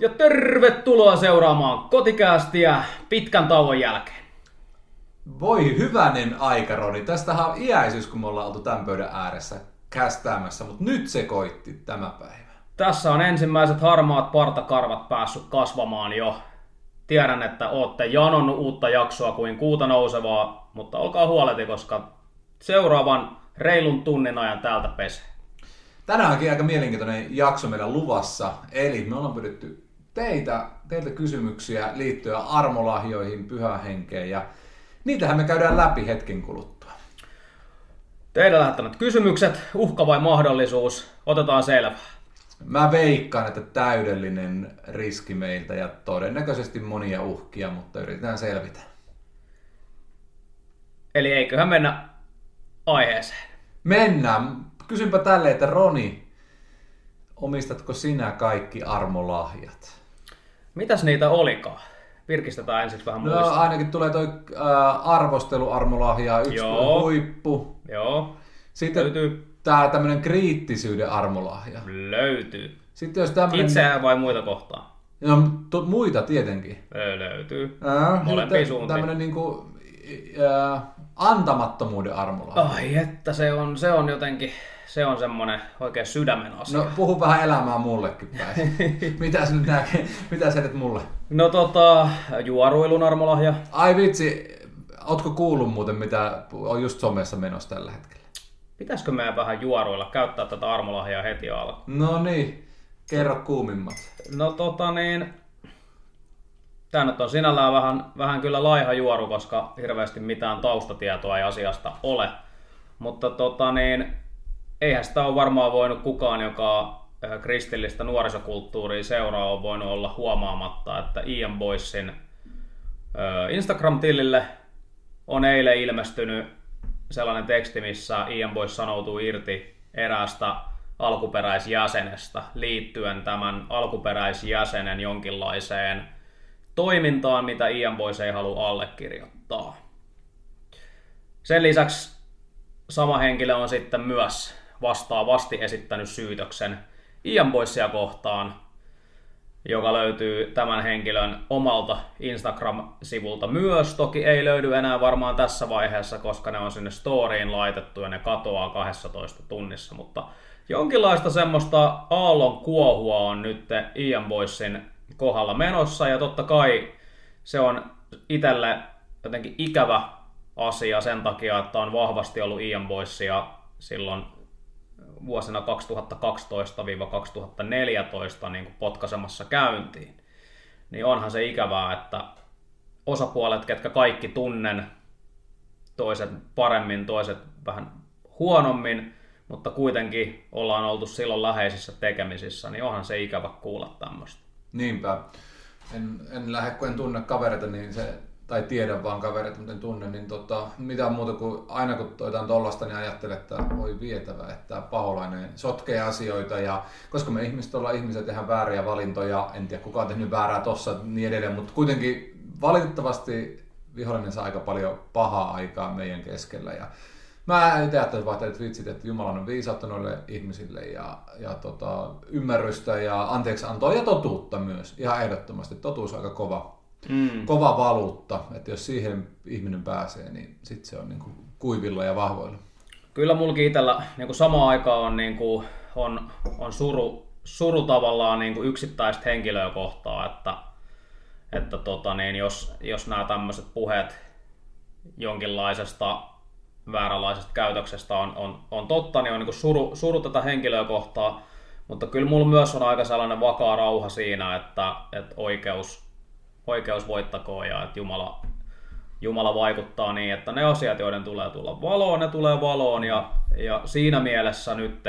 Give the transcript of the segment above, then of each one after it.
Ja tervetuloa seuraamaan kotikäästiä pitkän tauon jälkeen. Voi hyvänen aika, Roni. Tästähän on iäisyys, kun me ollaan oltu tämän pöydän ääressä kästäämässä, mutta nyt se koitti tämä päivä. Tässä on ensimmäiset harmaat partakarvat päässyt kasvamaan jo. Tiedän, että ootte janonnut uutta jaksoa kuin kuuta nousevaa, mutta olkaa huoleti, koska seuraavan reilun tunnin ajan täältä pesee. Tänään onkin aika mielenkiintoinen jakso meidän luvassa, eli me ollaan pyydetty teitä, teiltä kysymyksiä liittyen armolahjoihin, pyhähenkeen ja niitähän me käydään läpi hetken kuluttua. Teidän lähettämät kysymykset, uhka vai mahdollisuus, otetaan selvää. Mä veikkaan, että täydellinen riski meiltä ja todennäköisesti monia uhkia, mutta yritetään selvitä. Eli eiköhän mennä aiheeseen. Mennään. Kysynpä tälle, että Roni, omistatko sinä kaikki armolahjat? Mitäs niitä olikaan? Virkistetään ensiksi vähän No muistaa. ainakin tulee toi äh, arvostelu armolahja, yksi Joo. huippu. Joo, Sitten Löytyy. tää tämmönen kriittisyyden armolahja. löytyy. Sitten jos tämmönen... Itseään vai muita kohtaan? No, to, muita tietenkin. Löytyy. Äh, Molempiin suuntiin. Tämmönen niinku äh, antamattomuuden armolahja. Ai että se on, se on jotenkin, se on semmonen oikein sydämen asia. No puhu vähän elämää mullekin päin. mitä sä nyt näkee? Mitä sä nyt mulle? No tota, juoruilun armolahja. Ai vitsi, ootko kuullut muuten mitä on just somessa menossa tällä hetkellä? Pitäisikö meidän vähän juoruilla, käyttää tätä armolahjaa heti alkuun? No niin, kerro kuumimmat. No tota niin, tää nyt on sinällään vähän, vähän kyllä laiha juoru, koska hirveästi mitään taustatietoa ei asiasta ole. Mutta tota niin, eihän sitä ole varmaan voinut kukaan, joka äh, kristillistä nuorisokulttuuria seuraa, on voinut olla huomaamatta, että Ian Boysin ö, Instagram-tilille on eilen ilmestynyt sellainen teksti, missä Ian Boys sanoutuu irti eräästä alkuperäisjäsenestä liittyen tämän alkuperäisjäsenen jonkinlaiseen toimintaan, mitä Ian Boys ei halua allekirjoittaa. Sen lisäksi sama henkilö on sitten myös vastaavasti esittänyt syytöksen Ian Boysia kohtaan, joka löytyy tämän henkilön omalta Instagram-sivulta myös. Toki ei löydy enää varmaan tässä vaiheessa, koska ne on sinne storyin laitettu ja ne katoaa 12 tunnissa, mutta jonkinlaista semmoista aallon kuohua on nyt Ian Boysin kohdalla menossa ja totta kai se on itselle jotenkin ikävä asia sen takia, että on vahvasti ollut Ian Boysia silloin vuosina 2012-2014 niin potkaisemassa käyntiin, niin onhan se ikävää, että osapuolet, ketkä kaikki tunnen, toiset paremmin, toiset vähän huonommin, mutta kuitenkin ollaan oltu silloin läheisissä tekemisissä, niin onhan se ikävä kuulla tämmöistä. Niinpä. En, en lähde, kun en tunne kavereita, niin se, tai tiedä vaan kavereita, mutta en tunne, niin tota, mitään muuta kuin aina kun jotain tollasta, niin ajattelen, että voi vietävä, että paholainen sotkee asioita. Ja koska me ihmiset ollaan ihmisiä, tehdään vääriä valintoja, en tiedä kuka on tehnyt väärää tossa niin edelleen, mutta kuitenkin valitettavasti vihollinen saa aika paljon pahaa aikaa meidän keskellä. Ja Mä itse ajattelin vaan, vitsit, että Jumala on viisautta noille ihmisille ja, ja tota, ymmärrystä ja anteeksi antoa ja totuutta myös. Ihan ehdottomasti. Totuus on aika kova, Mm. kova valuutta. Että jos siihen ihminen pääsee, niin sit se on niin kuin kuivilla ja vahvoilla. Kyllä mulki itsellä niin samaan aikaan on, niin kuin, on, on suru, suru tavallaan niin kuin yksittäistä henkilöä kohtaa, että, että tota, niin jos, jos nämä tämmöiset puheet jonkinlaisesta vääränlaisesta käytöksestä on, on, on totta, niin on niin kuin suru, suru tätä henkilöä kohtaa, mutta kyllä mulla myös on aika sellainen vakaa rauha siinä, että, että oikeus, oikeus voittakoon ja että Jumala, Jumala vaikuttaa niin, että ne asiat, joiden tulee tulla valoon, ne tulee valoon ja, ja siinä mielessä nyt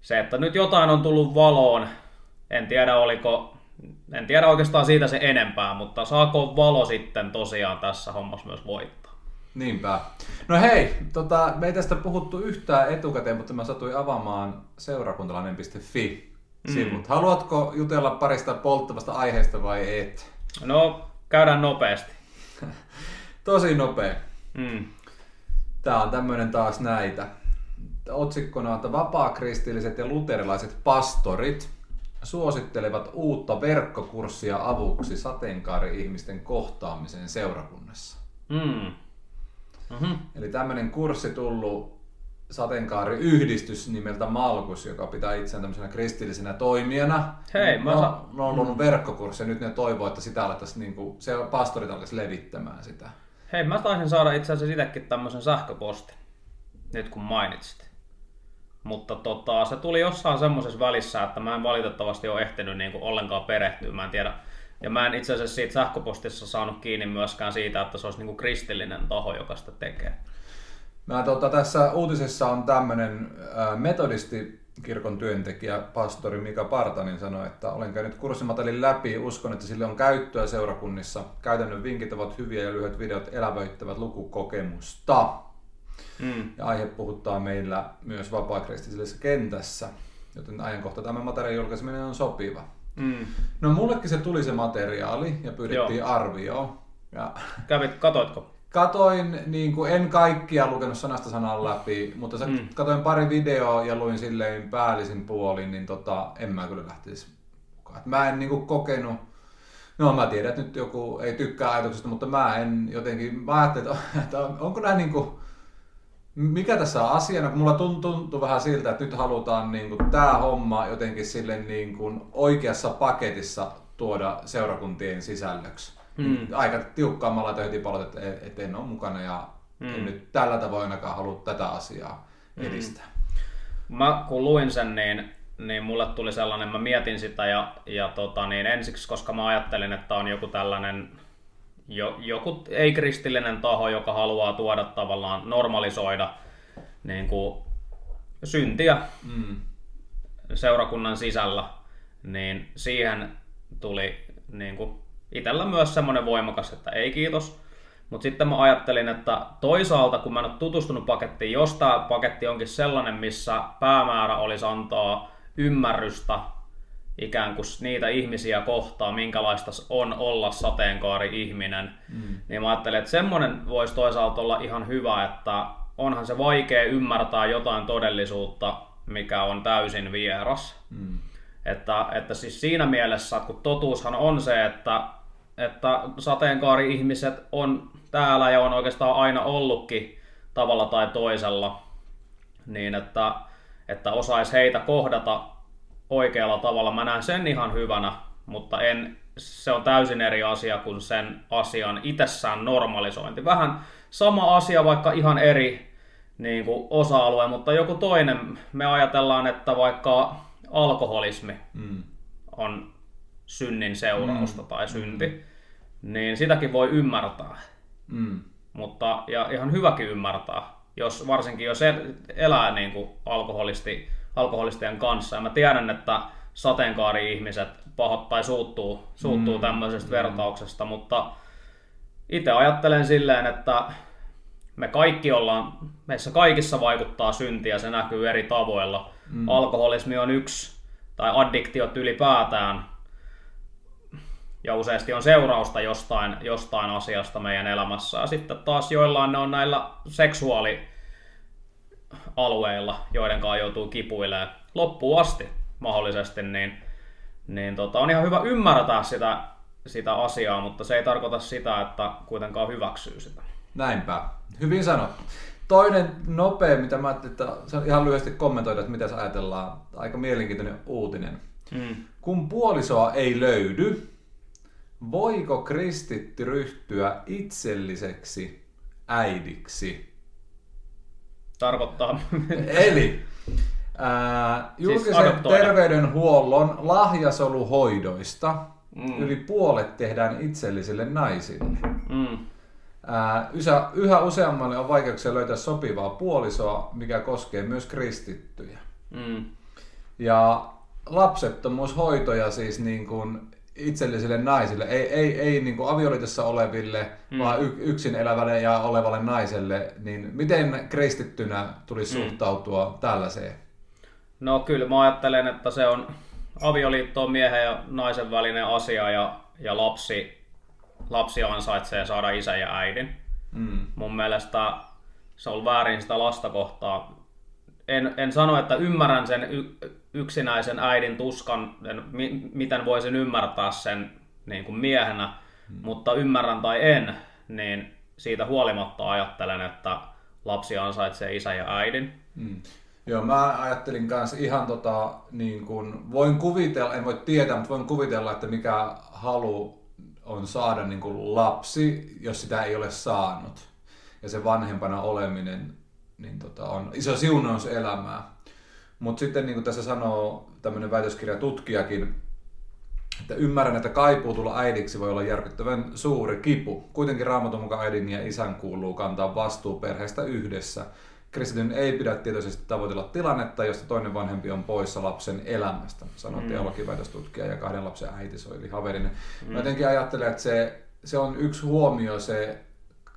se, että nyt jotain on tullut valoon, en tiedä oliko, en tiedä oikeastaan siitä se enempää, mutta saako valo sitten tosiaan tässä hommassa myös voittaa? Niinpä. No hei, tota, me ei tästä puhuttu yhtään etukäteen, mutta mä satuin avaamaan seurakuntalainen.fi sivut. Mm. Haluatko jutella parista polttavasta aiheesta vai et? No, käydään nopeasti. Tosi nopea. Mm. Tää on tämmönen taas näitä. Otsikkona on, että vapaakristilliset ja luterilaiset pastorit suosittelevat uutta verkkokurssia avuksi sateenkaari-ihmisten kohtaamiseen seurakunnassa. Mm. Mm-hmm. Eli tämmöinen kurssi tullut sateenkaariyhdistys nimeltä Malkus, joka pitää itseään tämmöisenä kristillisenä toimijana. Hei, mä no, sa- no on luonut verkkokurssi ja nyt ne toivoo, että sitä alettaisiin, niin kuin, se pastorit alkaisi levittämään sitä. Hei, mä taisin saada itse asiassa itsekin tämmöisen sähköpostin, nyt kun mainitsit. Mutta tota, se tuli jossain semmoisessa välissä, että mä en valitettavasti ole ehtinyt niin kuin ollenkaan perehtyä. Mä en tiedä. Ja mä en itse asiassa siitä sähköpostissa saanut kiinni myöskään siitä, että se olisi niin kuin kristillinen taho, joka sitä tekee. Mä, tota, tässä uutisessa on tämmöinen äh, metodistikirkon työntekijä, pastori Mika Partanin sanoi, että olen käynyt kurssimatalin läpi, uskon, että sille on käyttöä seurakunnissa. Käytännön vinkit ovat hyviä ja lyhyet videot elävöittävät lukukokemusta. Mm. Ja aihe puhuttaa meillä myös vapaakristillisessä kentässä, joten ajankohta tämän materiaalin julkaiseminen on sopiva. Mm. No mullekin se tuli se materiaali ja pyydettiin Joo. arvioon. Ja Kävit, katoitko? Katoin, niin kuin, en kaikkia lukenut sanasta sanaan läpi, mutta Mm. katoin pari videoa ja luin silleen päällisin puolin, niin tota, en mä kyllä lähtisi mukaan. Et Mä en niin kuin, kokenut, no mä tiedän, että nyt joku ei tykkää ajatuksesta, mutta mä en jotenkin, mä ajattelin, että, että onko nämä niin kuin, mikä tässä on asiana, kun mulla tuntuu, tuntuu vähän siltä, että nyt halutaan niin kuin, tämä homma jotenkin sille niin kuin, oikeassa paketissa tuoda seurakuntien sisällöksi. Mm. Aika tiukkaan mä laitan heti palot, että, että en ole mukana ja mm. en nyt tällä tavoin ainakaan halua tätä asiaa edistää. Mä kun luin sen, niin, niin mulle tuli sellainen, mä mietin sitä ja, ja tota, niin ensiksi, koska mä ajattelin, että on joku tällainen jo, joku ei-kristillinen taho, joka haluaa tuoda tavallaan normalisoida niin kuin, syntiä Mm. seurakunnan sisällä, niin siihen tuli niin kuin, itsellä myös semmoinen voimakas, että ei kiitos. Mutta sitten mä ajattelin, että toisaalta kun mä en ole tutustunut pakettiin, jos tämä paketti onkin sellainen, missä päämäärä olisi antaa ymmärrystä ikään kuin niitä ihmisiä kohtaan, minkälaista on olla sateenkaari-ihminen, mm. niin mä ajattelin, että semmoinen voisi toisaalta olla ihan hyvä, että onhan se vaikea ymmärtää jotain todellisuutta, mikä on täysin vieras. Mm. Että, että siis siinä mielessä, kun totuushan on se, että, että sateenkaari-ihmiset on täällä ja on oikeastaan aina ollutkin tavalla tai toisella, niin että, että osaisi heitä kohdata oikealla tavalla. Mä näen sen ihan hyvänä, mutta en, se on täysin eri asia kuin sen asian itsessään normalisointi. Vähän sama asia, vaikka ihan eri niin kuin osa-alue, mutta joku toinen. Me ajatellaan, että vaikka alkoholismi Mm. on synnin seurausta mm. tai synti, mm. niin sitäkin voi ymmärtää. Mm. Mutta, ja ihan hyväkin ymmärtää, jos, varsinkin jos el- elää niin kuin alkoholisti, alkoholistien kanssa. Ja mä tiedän, että sateenkaari-ihmiset pahoittaa tai suuttuu, suuttuu mm. tämmöisestä mm. vertauksesta, mutta itse ajattelen silleen, että me kaikki ollaan, meissä kaikissa vaikuttaa synti ja se näkyy eri tavoilla. Mm. Alkoholismi on yksi, tai addiktiot ylipäätään, ja useasti on seurausta jostain, jostain asiasta meidän elämässä. Ja sitten taas joillain ne on näillä seksuaalialueilla, joiden kanssa joutuu kipuilemaan loppuun asti mahdollisesti, niin, niin tota, on ihan hyvä ymmärtää sitä, sitä asiaa, mutta se ei tarkoita sitä, että kuitenkaan hyväksyy sitä. Näinpä. Hyvin sanottu. Toinen nopea, mitä mä ajattelin, että ihan lyhyesti kommentoida, että mitä se ajatellaan. Aika mielenkiintoinen uutinen. Mm. Kun puolisoa ei löydy, voiko kristitty ryhtyä itselliseksi äidiksi? Tarkoittaa... Eli ää, julkisen adoptoida. terveydenhuollon lahjasoluhoidoista Mm. yli puolet tehdään itsellisille naisille. mm. Ää, ysä, yhä useammalle on vaikeuksia löytää sopivaa puolisoa, mikä koskee myös kristittyjä. Mm. Ja lapsettomuushoitoja siis niin kuin itsellisille naisille, ei, ei, ei niin kuin avioliitossa oleville, mm. vaan y, yksin elävälle ja olevalle naiselle, niin miten kristittynä tulisi mm. suhtautua tällaiseen? No kyllä mä ajattelen, että se on avioliitto on miehen ja naisen välinen asia ja, ja lapsi, lapsi ansaitsee saada isän ja äidin. Mm. Mun mielestä se on väärin sitä lasta kohtaa. En, en sano, että ymmärrän sen y- yksinäisen äidin tuskan, en, miten voisin ymmärtää sen niin kuin miehenä, hmm. mutta ymmärrän tai en, niin siitä huolimatta ajattelen, että lapsi ansaitsee isä ja äidin. Hmm. Joo, mä ajattelin kanssa ihan tota, niin kuin, voin kuvitella, en voi tietää, mutta voin kuvitella, että mikä halu on saada niin kuin lapsi, jos sitä ei ole saanut. Ja se vanhempana oleminen niin tota, on iso siunaus elämää. Mutta sitten niin kuin tässä sanoo tämmöinen väitöskirjatutkijakin, että ymmärrän, että kaipuu tulla äidiksi voi olla järkyttävän suuri kipu. Kuitenkin raamatun mukaan äidin ja isän kuuluu kantaa vastuu perheestä yhdessä. Kristityn ei pidä tietoisesti tavoitella tilannetta, josta toinen vanhempi on poissa lapsen elämästä, sanoo mm. teologiväitöstutkija ja kahden lapsen äiti Soili Haverinen. Mm. Mä jotenkin ajattelen, että se, se on yksi huomio, se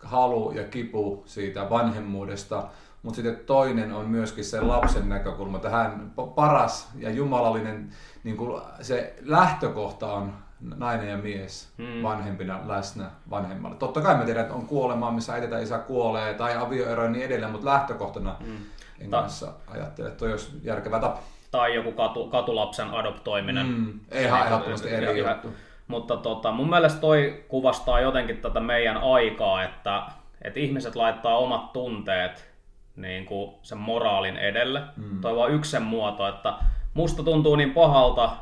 halu ja kipu siitä vanhemmuudesta, mutta sitten toinen on myöskin se lapsen näkökulma. Tähän paras ja jumalallinen niin kuin se lähtökohta on nainen ja mies hmm. vanhempina läsnä vanhemmalle. Totta kai me tiedän, että on kuolemaa, missä äiti tai isä kuolee, tai avioero ja niin edelleen, mutta lähtökohtana hmm. en Ta- kanssa ajattele, että toi olisi järkevä tapa. Tai joku katu, katulapsen adoptoiminen. Hmm. Ei ihan ehdottomasti eri juttu. Mutta tota, mun mielestä toi kuvastaa jotenkin tätä meidän aikaa, että, että ihmiset laittaa omat tunteet niin kuin sen moraalin edelle. Mm. Toi vaan yksi sen muoto, että musta tuntuu niin pahalta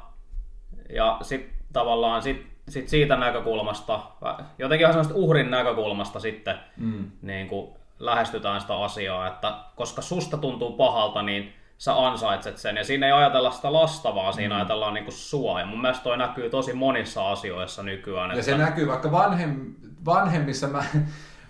ja sitten tavallaan sit, sit siitä näkökulmasta, jotenkin ihan uhrin näkökulmasta sitten mm. niin kuin lähestytään sitä asiaa, että koska susta tuntuu pahalta, niin sä ansaitset sen. Ja siinä ei ajatella sitä lasta, vaan siinä mm. ajatellaan niin kuin sua. Ja mun mielestä toi näkyy tosi monissa asioissa nykyään. Ja että... se näkyy vaikka vanhem, vanhemmissa, mä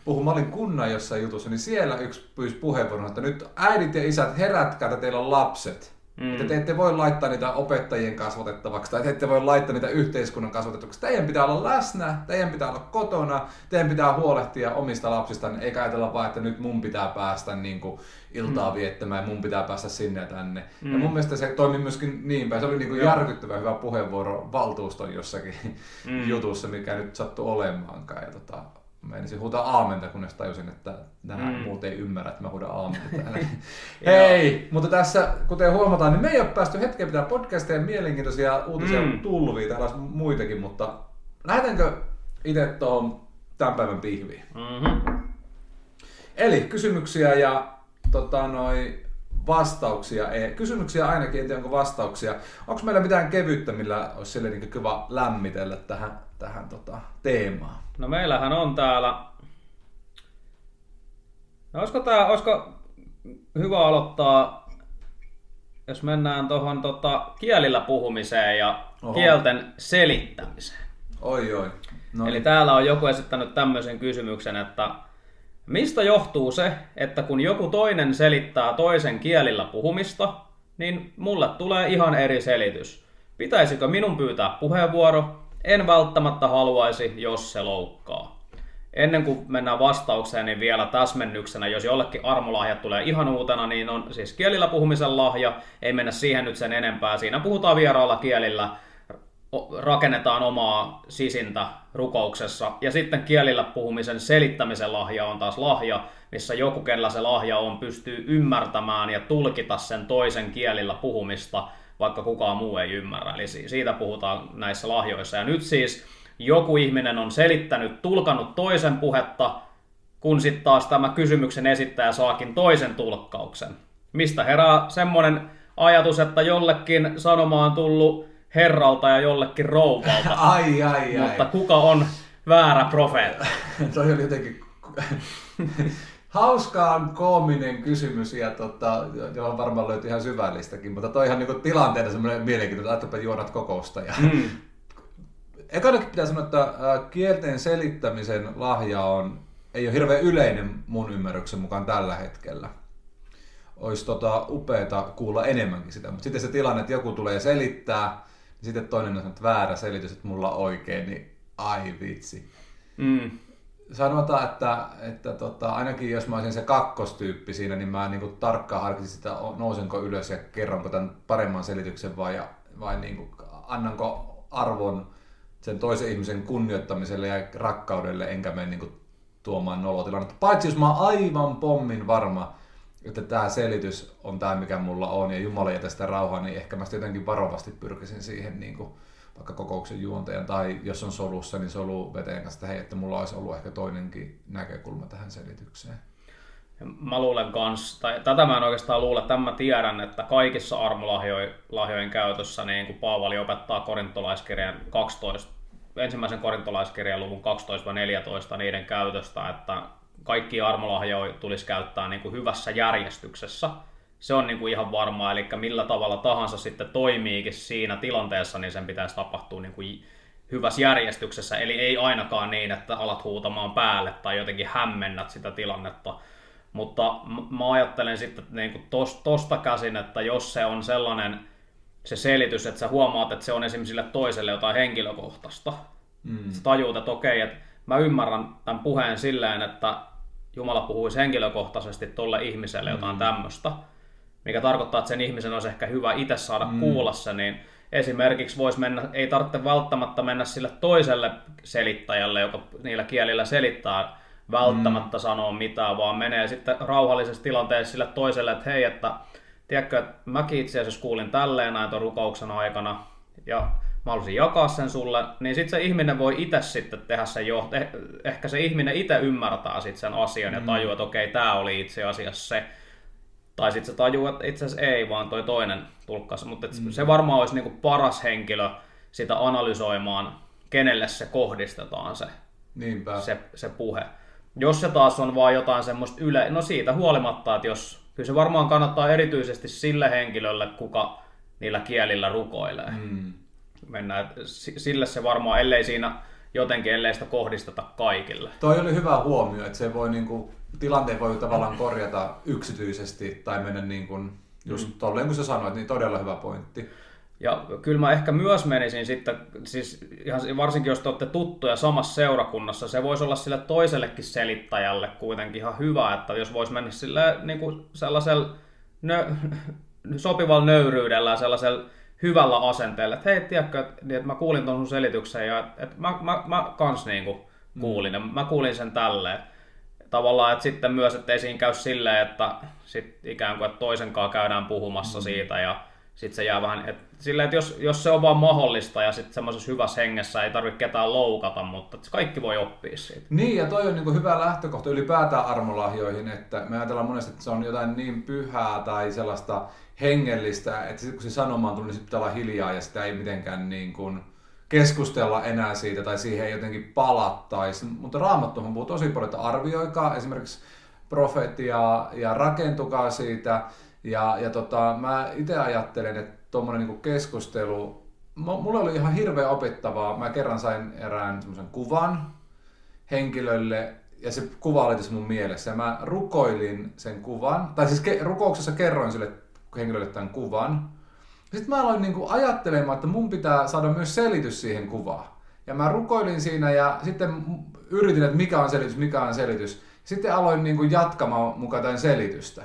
puhun, mä olin kunnan jossain jutussa, niin siellä yksi pyysi puheenvuoron, että nyt äidit ja isät herätkää, että teillä on lapset. Mm. Että te ette voi laittaa niitä opettajien kasvatettavaksi tai te ette voi laittaa niitä yhteiskunnan kasvatettavaksi. Teidän pitää olla läsnä, teidän pitää olla kotona, teidän pitää huolehtia omista lapsista, eikä ajatella vaan, että nyt mun pitää päästä niin kuin iltaa mm. viettämään ja mun pitää päästä sinne ja tänne. Mm. Ja mun mielestä se toimi myöskin niin päin. Se oli niin kuin järkyttävän hyvä puheenvuoro valtuuston jossakin mm. jutussa, mikä nyt sattui olemaankaan. Ja tota, Meinasin huutaa aamenta, kunnes tajusin, että nämä mm. muut ei ymmärrä, että mä huudan aamenta täällä. Hei! mutta tässä, kuten huomataan, niin me ei ole päästy hetken pitää podcasteja mielenkiintoisia uutisia mm. tulviin. Täällä olisi muitakin, mutta lähdetäänkö itse tuohon tämän päivän pihviin? Mm-hmm. Eli kysymyksiä ja tota, noi, vastauksia. Ei. Kysymyksiä ainakin, en tiedä onko vastauksia. Onko meillä mitään kevyttä, millä olisi sille niin kiva lämmitellä tähän, tähän tota, teemaan? No meillähän on täällä... No olisiko, tää, olisiko hyvä aloittaa, jos mennään tuohon tota, kielillä puhumiseen ja Oho. kielten selittämiseen. Oi oi. No. Eli niin. täällä on joku esittänyt tämmöisen kysymyksen, että mistä johtuu se, että kun joku toinen selittää toisen kielillä puhumista, niin mulle tulee ihan eri selitys. Pitäisikö minun pyytää puheenvuoro en välttämättä haluaisi, jos se loukkaa. Ennen kuin mennään vastaukseen, niin vielä täsmennyksenä, jos jollekin armolahjat tulee ihan uutena, niin on siis kielillä puhumisen lahja. Ei mennä siihen nyt sen enempää. Siinä puhutaan vieraalla kielillä, rakennetaan omaa sisintä rukouksessa. Ja sitten kielillä puhumisen selittämisen lahja on taas lahja, missä joku, kenellä se lahja on, pystyy ymmärtämään ja tulkita sen toisen kielillä puhumista – vaikka kukaan muu ei ymmärrä. Eli siitä puhutaan näissä lahjoissa. Ja nyt siis joku ihminen on selittänyt, tulkannut toisen puhetta, kun sitten taas tämä kysymyksen esittäjä saakin toisen tulkkauksen. Mistä herää semmoinen ajatus, että jollekin sanoma on tullut herralta ja jollekin rouvalta. ai, ai, ai. Mutta kuka on väärä profeetta? Toi oli jotenkin hauskaan koominen kysymys, ja tota, johon varmaan löytyy ihan syvällistäkin, mutta toi ihan niin tilanteena semmoinen mielenkiintoinen, että juonat kokousta. Ja... Mm. Ekanakin pitää sanoa, että kielten selittämisen lahja on, ei ole hirveän yleinen mun ymmärryksen mukaan tällä hetkellä. Olisi tota, upeeta kuulla enemmänkin sitä, mutta sitten se tilanne, että joku tulee selittää, niin sitten toinen on että väärä selitys, että mulla oikein, niin ai vitsi. Mm sanotaan, että, että tota, ainakin jos mä olisin se kakkostyyppi siinä, niin mä niin tarkkaan harkisin sitä, nousenko ylös ja kerronko tämän paremman selityksen vai, vai niin kuin, annanko arvon sen toisen ihmisen kunnioittamiselle ja rakkaudelle, enkä mene niin kuin, tuomaan nolotilannetta. Paitsi jos mä oon aivan pommin varma, että tämä selitys on tämä, mikä mulla on, ja Jumala jätä sitä rauhaa, niin ehkä mä jotenkin varovasti pyrkisin siihen niin kuin, vaikka kokouksen juontajan, tai jos on solussa, niin solu veteen kanssa, että hei, että mulla olisi ollut ehkä toinenkin näkökulma tähän selitykseen. Mä luulen kans, tai tätä mä en oikeastaan luule, että mä tiedän, että kaikissa armolahjojen käytössä, niin kuin Paavali opettaa korintolaiskirjan 12, ensimmäisen korintolaiskirjan luvun 12-14 niiden käytöstä, että kaikki armolahjoja tulisi käyttää niin kuin hyvässä järjestyksessä. Se on niin kuin ihan varmaa, eli millä tavalla tahansa sitten toimiikin siinä tilanteessa, niin sen pitäisi tapahtua niin kuin hyvässä järjestyksessä. Eli ei ainakaan niin, että alat huutamaan päälle tai jotenkin hämmennät sitä tilannetta. Mutta mä ajattelen sitten niin kuin tosta käsin, että jos se on sellainen se selitys, että sä huomaat, että se on esimerkiksi sille toiselle jotain henkilökohtaista. Mm. Sä tajuut, että okei, että mä ymmärrän tämän puheen silleen, että Jumala puhuisi henkilökohtaisesti tolle ihmiselle jotain mm. tämmöistä, mikä tarkoittaa, että sen ihmisen olisi ehkä hyvä itse saada mm. kuulla se, niin esimerkiksi voisi mennä, ei tarvitse välttämättä mennä sille toiselle selittäjälle, joka niillä kielillä selittää, välttämättä mm. sanoa mitään, vaan menee sitten rauhallisessa tilanteessa sille toiselle, että hei, että tiedätkö, että mäkin itse asiassa kuulin tälleen näin tuon rukouksen aikana, ja mä haluaisin jakaa sen sulle, niin sitten se ihminen voi itse sitten tehdä sen jo, eh, ehkä se ihminen itse ymmärtää sitten sen asian ja mm. tajuu, että okei, tämä oli itse asiassa se. Tai sitten se tajuu, että itse asiassa ei, vaan toi toinen tulkkas. Mutta mm. se varmaan olisi niinku paras henkilö sitä analysoimaan, kenelle se kohdistetaan se, Niinpä. se, se puhe. Jos se taas on vaan jotain semmoista yle... No siitä huolimatta, että jos... Kyllä se varmaan kannattaa erityisesti sille henkilölle, kuka niillä kielillä rukoilee. Mm mennään. Sille se varmaan, ellei siinä jotenkin, ellei sitä kohdisteta kaikille. Toi oli hyvä huomio, että se voi niinku, tilanteen voi tavallaan korjata yksityisesti tai mennä niin kuin, just mm. tolleen kun sä sanoit, niin todella hyvä pointti. Ja kyllä mä ehkä myös menisin sitten, siis ihan varsinkin jos te olette tuttuja samassa seurakunnassa, se voisi olla sille toisellekin selittäjälle kuitenkin ihan hyvä, että jos voisi mennä sille niin kuin sellaisella nö, sopivalla nöyryydellä ja sellaisella hyvällä asenteella, että hei, tiedätkö, että, niin, että mä kuulin tuon sun selityksen ja että mä, mä, mä kans niinku kuulin, mm. mä kuulin sen tälleen. Tavallaan, että sitten myös, että ei siinä käy silleen, että sit ikään kuin että toisen kanssa käydään puhumassa mm. siitä ja sitten se jää vähän, että, silleen, että jos, jos se on vaan mahdollista ja sitten semmoisessa hyvässä hengessä ei tarvitse ketään loukata, mutta kaikki voi oppia siitä. Niin, ja toi on niin hyvä lähtökohta ylipäätään armolahjoihin, että me ajatellaan monesti, että se on jotain niin pyhää tai sellaista hengellistä, että kun se sanomaan tuli, niin pitää olla hiljaa ja sitä ei mitenkään niin kuin keskustella enää siitä tai siihen jotenkin palattaisi. Mutta Raamattuhan puhuu tosi paljon, että arvioikaa esimerkiksi profetia ja rakentukaa siitä. Ja, ja tota, mä itse ajattelen, että tuommoinen niin keskustelu, mulla oli ihan hirveän opettavaa. Mä kerran sain erään semmoisen kuvan henkilölle, ja se kuva oli tässä mun mielessä. Ja mä rukoilin sen kuvan, tai siis ke- rukouksessa kerroin sille henkilölle tämän kuvan. Sitten mä aloin niinku ajattelemaan, että mun pitää saada myös selitys siihen kuvaan. Ja mä rukoilin siinä ja sitten yritin, että mikä on selitys, mikä on selitys. Sitten aloin niinku jatkamaan mukaan tämän selitystä.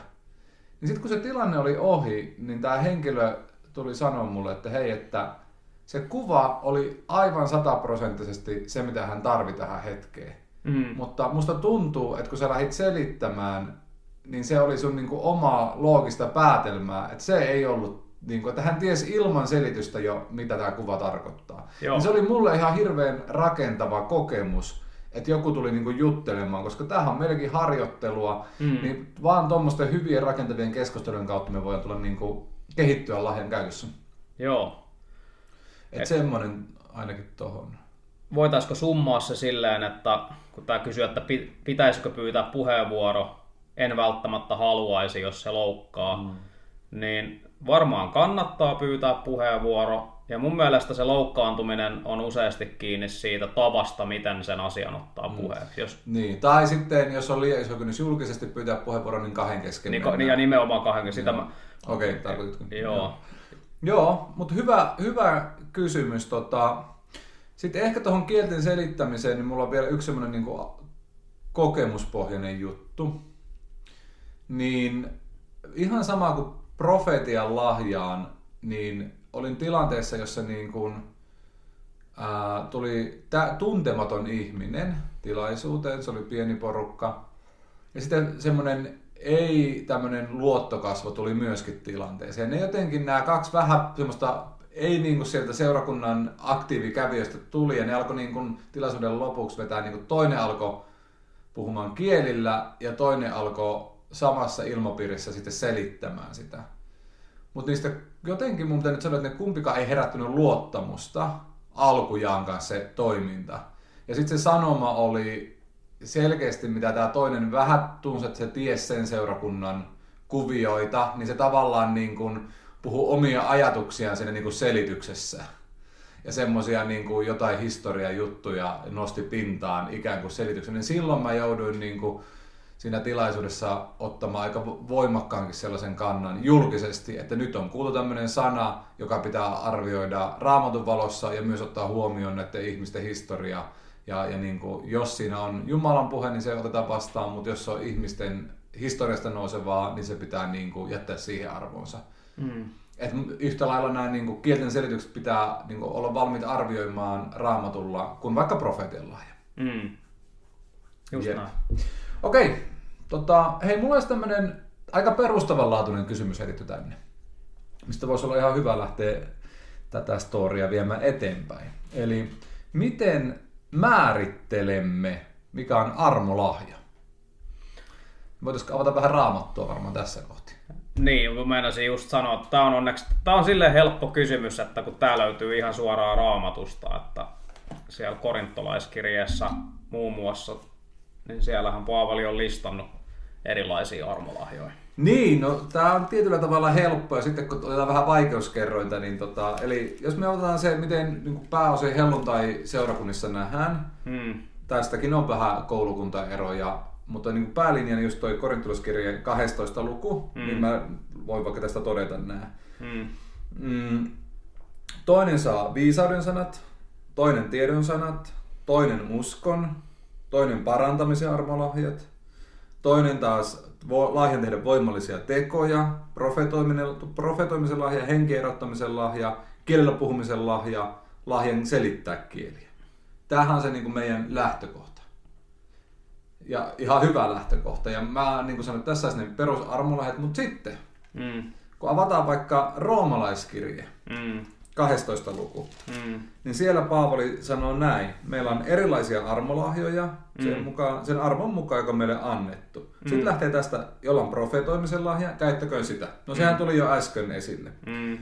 Niin sitten kun se tilanne oli ohi, niin tämä henkilö tuli sanoa mulle, että hei, että se kuva oli aivan sataprosenttisesti se, mitä hän tarvi tähän hetkeen. Mm. Mutta musta tuntuu, että kun sä lähdit selittämään niin se oli sun niin kuin omaa loogista päätelmää, että se ei ollut, niin kuin, että hän tiesi ilman selitystä jo, mitä tämä kuva tarkoittaa. Niin se oli mulle ihan hirveän rakentava kokemus, että joku tuli niin kuin juttelemaan, koska tämähän on meillekin harjoittelua, mm. niin vaan tuommoisten hyvien rakentavien keskustelujen kautta me voidaan tulla niin kuin kehittyä lahjan käytössä. Joo. Että Et... semmoinen ainakin tohon. Voitaisiko summaa se silleen, että kun tämä kysyy, että pitäisikö pyytää puheenvuoro en välttämättä haluaisi, jos se loukkaa, mm. niin varmaan kannattaa pyytää puheenvuoro. Ja mun mielestä se loukkaantuminen on useasti kiinni siitä tavasta, miten sen asian ottaa mm. puheeksi. Jos... Niin, tai sitten jos on liian iso kynnys julkisesti pyytää puheenvuoro, niin kahden kesken niin, niin ja nimenomaan kahden kesken. Sitä mä... Okei, okay, tarkoititko? Joo. Joo, Joo mutta hyvä, hyvä kysymys. Tota... Sitten ehkä tuohon kielten selittämiseen, niin mulla on vielä yksi semmoinen niin kokemuspohjainen juttu niin ihan sama kuin profetian lahjaan, niin olin tilanteessa, jossa niin kuin, ää, tuli tä, tuntematon ihminen tilaisuuteen, se oli pieni porukka. Ja sitten semmoinen ei tämmöinen luottokasvo tuli myöskin tilanteeseen. Ne jotenkin nämä kaksi vähän semmoista ei niin kuin sieltä seurakunnan aktiivikävijöistä tuli ja ne alkoi niin kuin tilaisuuden lopuksi vetää, niin kuin toinen alkoi puhumaan kielillä ja toinen alkoi samassa ilmapiirissä sitten selittämään sitä. Mutta niistä jotenkin mun pitää nyt sanoa, että ne kumpikaan ei herättänyt luottamusta alkujaan kanssa se toiminta. Ja sitten se sanoma oli selkeästi, mitä tämä toinen vähän tunsi, että se ties sen seurakunnan kuvioita, niin se tavallaan niin kuin puhuu omia ajatuksiaan siinä niin kuin selityksessä. Ja semmoisia niin kuin jotain historiajuttuja nosti pintaan ikään kuin selityksen. Niin silloin mä jouduin niin kuin siinä tilaisuudessa ottamaan aika voimakkaankin sellaisen kannan julkisesti, että nyt on kuultu tämmöinen sana, joka pitää arvioida raamatun valossa ja myös ottaa huomioon näiden ihmisten historia. Ja, ja niin kuin, jos siinä on Jumalan puhe, niin se otetaan vastaan, mutta jos on ihmisten historiasta nousevaa, niin se pitää niin kuin, jättää siihen arvoonsa. Mm. Et yhtä lailla nämä niin kuin, kielten selitykset pitää niin kuin, olla valmiita arvioimaan raamatulla kuin vaikka profeetilla. Mm. Just Jep. näin. Okei, tota, hei, mulla olisi tämmöinen aika perustavanlaatuinen kysymys heitetty tänne, mistä voisi olla ihan hyvä lähteä tätä storia viemään eteenpäin. Eli miten määrittelemme, mikä on armolahja? Voitaisiinko avata vähän raamattua varmaan tässä kohti? Niin, kun meinasin just sanoa, että tämä on onneksi, tämä on silleen helppo kysymys, että kun tämä löytyy ihan suoraan raamatusta, että siellä korintolaiskirjeessä muun muassa niin siellähän Paavali on listannut erilaisia armolahjoja. Niin, no tämä on tietyllä tavalla helppo ja sitten kun otetaan vähän vaikeuskerrointa, niin tota, eli jos me otetaan se, miten niin pääosin helluntai-seurakunnissa nähdään, hmm. tästäkin on vähän koulukuntaeroja, mutta niin päälinja, niin just toi korintolaskirjan 12 luku, hmm. niin mä voin vaikka tästä todeta nämä. Hmm. Mm, toinen saa viisauden sanat, toinen tiedon sanat, toinen uskon, toinen parantamisen armolahjat, toinen taas lahjan tehdä voimallisia tekoja, profetoimisen, profetoimisen lahja, henkierottamisen lahja, kielellä puhumisen lahja, lahjan selittää kieliä. Tämähän on se niin kuin meidän lähtökohta. Ja ihan hyvä lähtökohta. Ja mä niin kuin sanoin, tässä olisi ne mutta sitten, mm. kun avataan vaikka roomalaiskirje, mm 12 luku. Mm. Niin siellä Paavali sanoo näin. Meillä on erilaisia armolahjoja mm. sen, mukaan, sen arvon mukaan, joka meille annettu. Mm. Sitten lähtee tästä, jolla on profetoimisen lahja, käyttäköön sitä. No sehän mm. tuli jo äsken esille. Mm.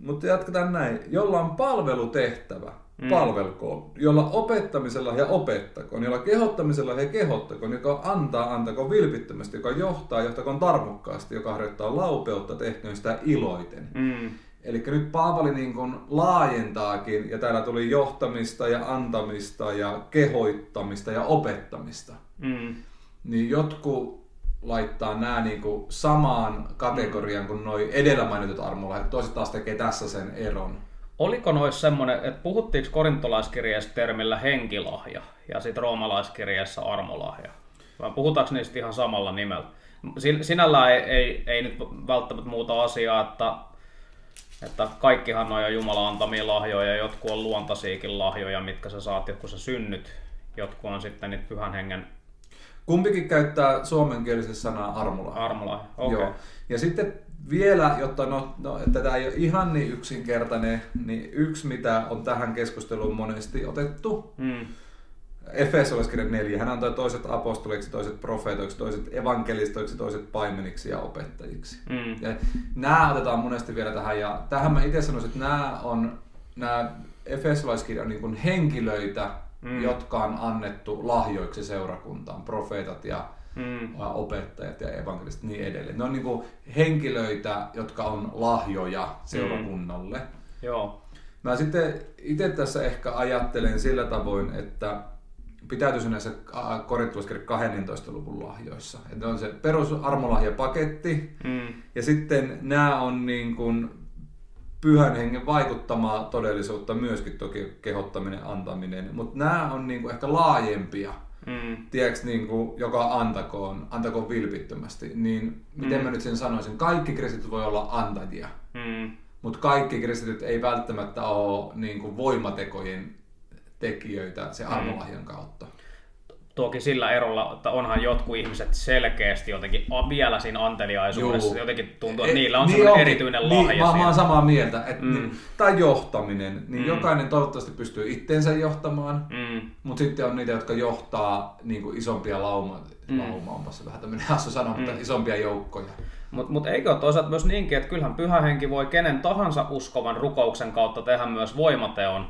Mutta jatketaan näin. Jolla on palvelutehtävä, mm. palvelkoon. Jolla opettamisella ja opettakoon. Jolla kehottamisella ja kehottakoon. Joka antaa, antakoon vilpittömästi. Joka johtaa, johtakoon tarmokkaasti. Joka harjoittaa laupeutta, tehköön sitä iloiten. Mm. Eli nyt Paavali niin kuin laajentaakin, ja täällä tuli johtamista ja antamista ja kehoittamista ja opettamista. Mm. Niin jotkut laittaa nämä niin kuin samaan kategoriaan kuin noin edellä mainitut armolahjat. Toiset taas tekee tässä sen eron. Oliko noissa semmoinen, että puhuttiinko korintolaiskirjassa termillä henkilahja ja sitten roomalaiskirjassa armolahja? Vai puhutaanko niistä ihan samalla nimellä? Sinällään ei, ei, ei nyt välttämättä muuta asiaa, että että kaikkihan on jo Jumalan antamia lahjoja, jotkut on luontaisiakin lahjoja, mitkä sä saat, kun sä synnyt. Jotkut on sitten niitä pyhän hengen... Kumpikin käyttää suomenkielisessä sanaa armola. Armola, okei. Okay. Ja sitten vielä, jotta no, no, että tämä ei ole ihan niin yksinkertainen, niin yksi mitä on tähän keskusteluun monesti otettu, mm Efesolaiskirja 4, hän antoi toiset apostoliksi, toiset profeetoiksi, toiset evankelistoiksi, toiset paimeniksi ja opettajiksi. Mm. Ja nämä otetaan monesti vielä tähän, ja tähän mä itse sanoisin, että nämä on, nämä Efesolaiskirja on niin kuin henkilöitä, mm. jotka on annettu lahjoiksi seurakuntaan, profeetat ja mm. opettajat ja evankelistit niin edelleen. Ne on niin kuin henkilöitä, jotka on lahjoja seurakunnalle. Mm. Joo. Mä sitten itse tässä ehkä ajattelen sillä tavoin, että pitäytyisi näissä korintolaiskirjan 12 luvun lahjoissa. Että on se perusarmolahjapaketti mm. ja sitten nämä on niin kuin pyhän hengen vaikuttamaa todellisuutta myöskin toki kehottaminen, antaminen, mutta nämä on niin kuin ehkä laajempia. Mm. Tiedätkö, niin kuin, joka antakoon, antakoon vilpittömästi, niin miten mm. mä nyt sen sanoisin, kaikki kristityt voi olla antajia, mm. mutta kaikki kristityt ei välttämättä ole niin kuin voimatekojen tekijöitä se mm. armolahjan kautta. Toki sillä erolla, että onhan jotkut ihmiset selkeästi jotenkin vielä siinä anteliaisuudessa. Juu. Jotenkin tuntuu, että Et- niillä on niin onkin. erityinen niin, lahja mä, mä oon samaa mieltä. Et, Mm. niin, tai johtaminen. Niin Mm. jokainen toivottavasti pystyy itteensä johtamaan. Mm. Mutta sitten on niitä, jotka johtaa niin kuin isompia lauma, Mm. lauma se vähän tämmöinen hassu sana, mutta Mm. isompia joukkoja. Mutta mut eikö ole toisaalta myös niinkin, että kyllähän pyhä henki voi kenen tahansa uskovan rukouksen kautta tehdä myös voimateon,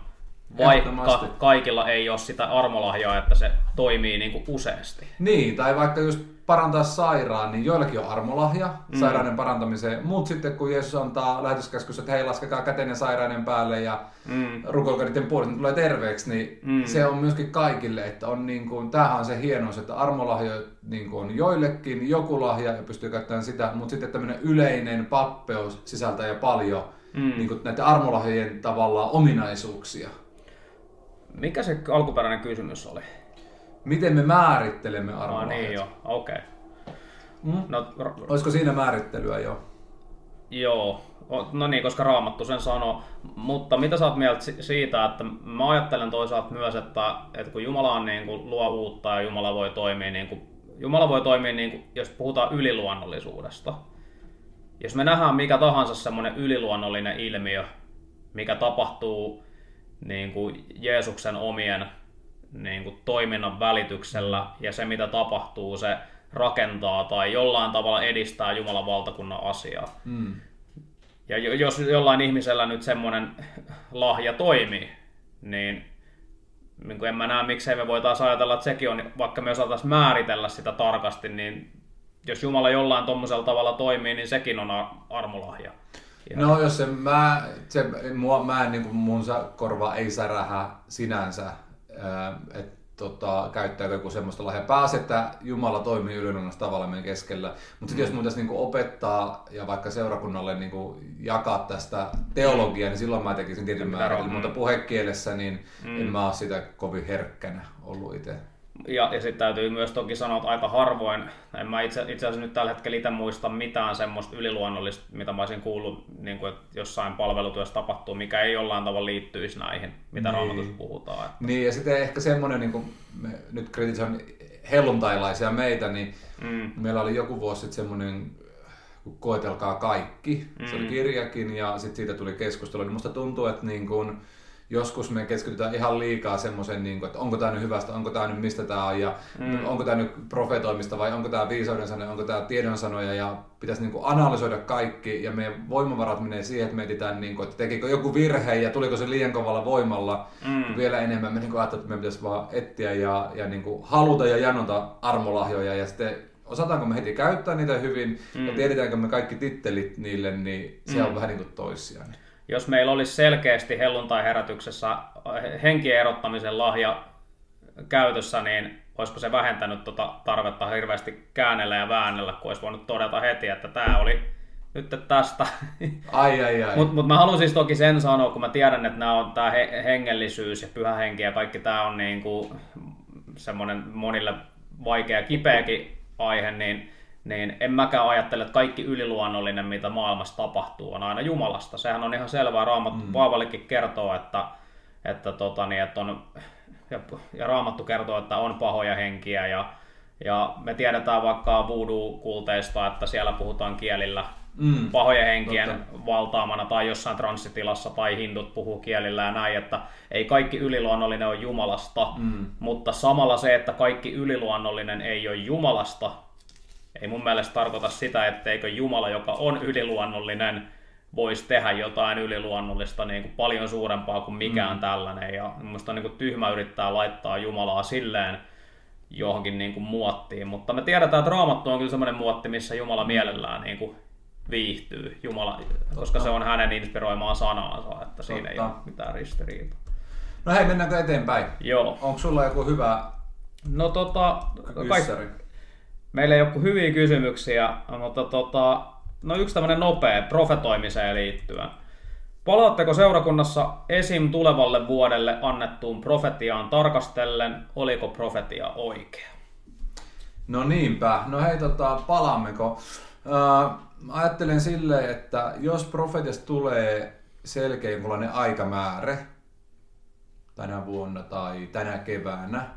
vaikka kaikilla ei ole sitä armolahjaa, että se toimii niin kuin useasti. Niin, tai vaikka just parantaa sairaan, niin joillakin on armolahja Mm. sairauden parantamiseen. Mutta sitten kun Jeesus antaa lähetyskäskyssä, että hei laskekaa kätenne sairaiden päälle ja Mm. rukoilkaa niiden puolesta, niin tulee terveeksi, niin Mm. se on myöskin kaikille, että on niin kuin, tämähän on se hienous, että armolahja niin kuin on joillekin joku lahja ja pystyy käyttämään sitä, mutta sitten tämmöinen yleinen pappeus sisältää ja paljon Mm. niin kuin näiden armolahjojen tavallaan ominaisuuksia. Mikä se alkuperäinen kysymys oli? Miten me määrittelemme Ah, armolahjat? niin joo, okei. Okay. Mm? No, r- Olisiko siinä määrittelyä jo? Joo, no niin, koska Raamattu sen sanoo. Mutta mitä sä oot mieltä si- siitä, että mä ajattelen toisaalta myös, että, että kun Jumala on niin kuin, luo uutta ja Jumala voi toimia, niin kuin, Jumala voi toimia, niin kuin, jos puhutaan yliluonnollisuudesta. Jos me nähdään mikä tahansa semmoinen yliluonnollinen ilmiö, mikä tapahtuu niin kuin Jeesuksen omien niin kuin toiminnan välityksellä ja se mitä tapahtuu, se rakentaa tai jollain tavalla edistää Jumalan valtakunnan asiaa. Mm. Ja jo- jos jollain ihmisellä nyt semmoinen lahja toimii, niin, niin kuin en mä näe, miksei me voitaisiin ajatella, että sekin on, vaikka me osataan määritellä sitä tarkasti, niin jos Jumala jollain tuommoisella tavalla toimii, niin sekin on ar- armolahja. Ja, No jos se mä, se, mua, mä en, niin kuin mun korva ei särähä sinänsä, että tota, käyttääkö joku semmoista lahjaa. Pääsi, että Jumala toimii yliluonnollista tavalla meidän keskellä. Mutta sitten jos mun niin opettaa ja vaikka seurakunnalle niin kuin jakaa tästä teologiaa, niin silloin mä tekisin tietyn määrän. Mutta mm. puhekielessä niin Mm. en mä ole sitä kovin herkkänä ollut itse. Ja, ja sitten täytyy myös toki sanoa, että aika harvoin, en mä itse, itse asiassa nyt tällä hetkellä itse muista mitään semmoista yliluonnollista, mitä mä olisin kuullut, niin kuin, että jossain palvelutyössä tapahtuu, mikä ei jollain tavalla liittyisi näihin, mitä Niin. raamatussa puhutaan. Että, Niin ja sitten ehkä semmoinen, niin kuin me nyt kritisoin helluntailaisia meitä, niin mm, Meillä oli joku vuosi sitten semmoinen, koetelkaa kaikki. Se oli Mm. kirjakin ja sitten siitä tuli keskustelu. Niin musta tuntuu, että niin kun joskus me keskitytään ihan liikaa semmoisen, niin että onko tämä nyt hyvästä, onko tämä nyt mistä tämä on ja Mm. onko tämä nyt profetoimista vai onko tämä viisauden sanoja, onko tämä tiedon sanoja ja pitäisi niin kun analysoida kaikki ja meidän voimavarat menee siihen, että mietitään, niin kun, että tekikö joku virhe ja tuliko se liian kovalla voimalla. Mm. Vielä enemmän me niin ajattelemme, että meidän pitäisi vaan etsiä ja, ja niin kuin haluta ja janota armolahjoja ja sitten osataanko me heti käyttää niitä hyvin mm. ja tiedetäänkö me kaikki tittelit niille, niin se Mm. on vähän niin kuin toissijainen. Jos meillä olisi selkeästi helluntai-herätyksessä henkien erottamisen lahja käytössä, niin olisiko se vähentänyt tuota tarvetta hirveästi käännellä ja väännellä, kun olisi voinut todeta heti, että tämä oli nyt tästä. Ai ai ai. Mutta mut mä haluan siis toki sen sanoa, kun mä tiedän, että nämä on tämä he, hengellisyys ja pyhä henki ja kaikki tämä on niinku semmoinen monille vaikea kipeäkin aihe, niin, niin en mäkään ajattele, että kaikki yliluonnollinen, mitä maailmassa tapahtuu, on aina Jumalasta. Sehän on ihan selvää. Raamattu mm. Paavalikin kertoo, että, että, tota, niin, että on, ja, ja Raamattu kertoo, että on pahoja henkiä ja, ja me tiedetään vaikka voodoo-kulteista, että siellä puhutaan kielillä Mm. pahojen henkien Totta. valtaamana tai jossain transsitilassa tai hindut puhuu kielillä ja näin, että ei kaikki yliluonnollinen ole Jumalasta, Mm. mutta samalla se, että kaikki yliluonnollinen ei ole Jumalasta, ei mun mielestä tarkoita sitä, etteikö Jumala, joka on yliluonnollinen, voisi tehdä jotain yliluonnollista niin kuin paljon suurempaa kuin mikään mm. tällainen. Ja minusta on niin kuin tyhmä yrittää laittaa Jumalaa silleen johonkin niin kuin muottiin, mutta me tiedetään, että Raamattu on kyllä semmoinen muotti, missä Jumala mielellään niin kuin viihtyy, Jumala, koska se on hänen inspiroimaa sanaansa, että siinä ei Totta. ole mitään ristiriitaa. No hei, mennäänkö eteenpäin? Joo. Onko sulla joku hyvä No tota, kaik- yssäri? Meillä ei ole kuin hyviä kysymyksiä, mutta tota, no yksi tämmöinen nopea profetoimiseen liittyen. Palaatteko seurakunnassa esim. tulevalle vuodelle annettuun profetiaan tarkastellen, oliko profetia oikea? No niinpä. No hei, tota, palaammeko? Äh, ajattelen silleen, että jos profetiasta tulee selkeä aikamäärä tänä vuonna tai tänä keväänä,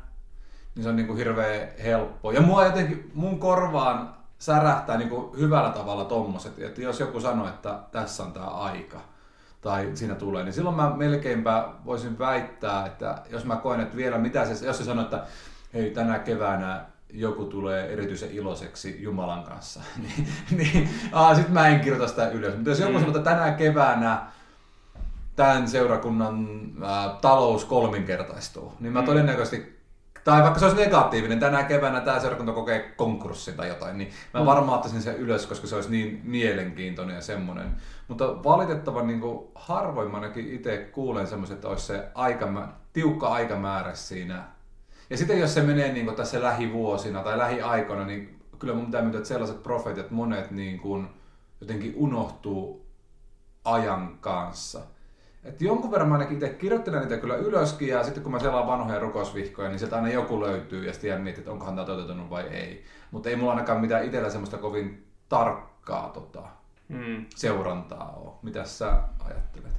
niin se on niin kuin hirveän helppo. Ja mua jotenkin, mun korvaan särähtää niin kuin hyvällä tavalla tommoset, että jos joku sanoo, että tässä on tämä aika, tai siinä tulee, niin silloin mä melkeinpä voisin väittää, että jos mä koen, että vielä mitä se, jos se sanoo, että hei tänä keväänä joku tulee erityisen iloiseksi Jumalan kanssa, niin, niin sitten mä en kirjoita sitä ylös. Mutta jos joku mm. sanoo, että tänä keväänä tämän seurakunnan ää, talous kolminkertaistuu, niin mä mm. todennäköisesti tai vaikka se olisi negatiivinen, tänä keväänä tämä seurakunta kokee konkurssin tai jotain, niin mä mm. varmaan ottaisin sen ylös, koska se olisi niin mielenkiintoinen ja semmoinen. Mutta valitettavan niin kuin, harvoin mä ainakin itse kuulen semmoisen, että olisi se aika, tiukka aikamäärä siinä. Ja sitten jos se menee niin kuin, tässä lähivuosina tai lähiaikoina, niin kyllä mun pitää myöntää, että sellaiset profeetit, monet niin kuin, jotenkin unohtuu ajan kanssa. Et jonkun verran mä ainakin itse kirjoittelen niitä kyllä ylöskin ja sitten kun mä selaan vanhoja rukousvihkoja, niin sieltä aina joku löytyy ja sitten mietin, että onkohan tämä toteutunut vai ei. Mutta ei mulla ainakaan mitään itsellä semmoista kovin tarkkaa tota, mm. seurantaa ole. Mitä sä ajattelet?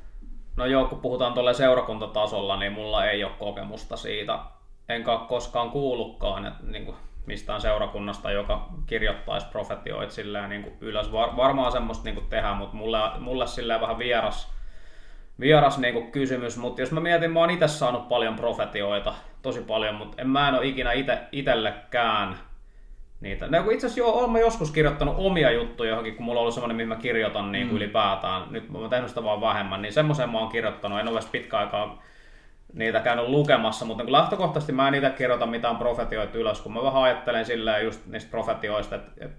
No joo, kun puhutaan tuolle seurakuntatasolla, niin mulla ei ole kokemusta siitä. Enkä ole koskaan kuullutkaan että niin kuin mistään seurakunnasta, joka kirjoittaisi profetioit silleen niin kuin ylös. Var, varmaan semmoista niin kuin tehdään, mutta mulle, mulle silleen vähän vieras, vieras niin kuin kysymys. Mutta jos mä mietin, mä oon itse saanut paljon profetioita, tosi paljon, mutta en mä en ole ikinä ite, itellekään niitä. No, itse asiassa joo, olen joskus kirjoittanut omia juttuja johonkin, kun mulla on ollut semmoinen, mihin mä kirjoitan niin kuin mm. ylipäätään. Nyt mä oon tehnyt sitä vaan vähemmän, niin semmoisen mä oon kirjoittanut. En ole edes pitkä aikaa niitä käynyt lukemassa, mutta kun lähtökohtaisesti mä en itse kirjoita mitään profetioita ylös, kun mä vähän ajattelen silleen just niistä profetioista, että, että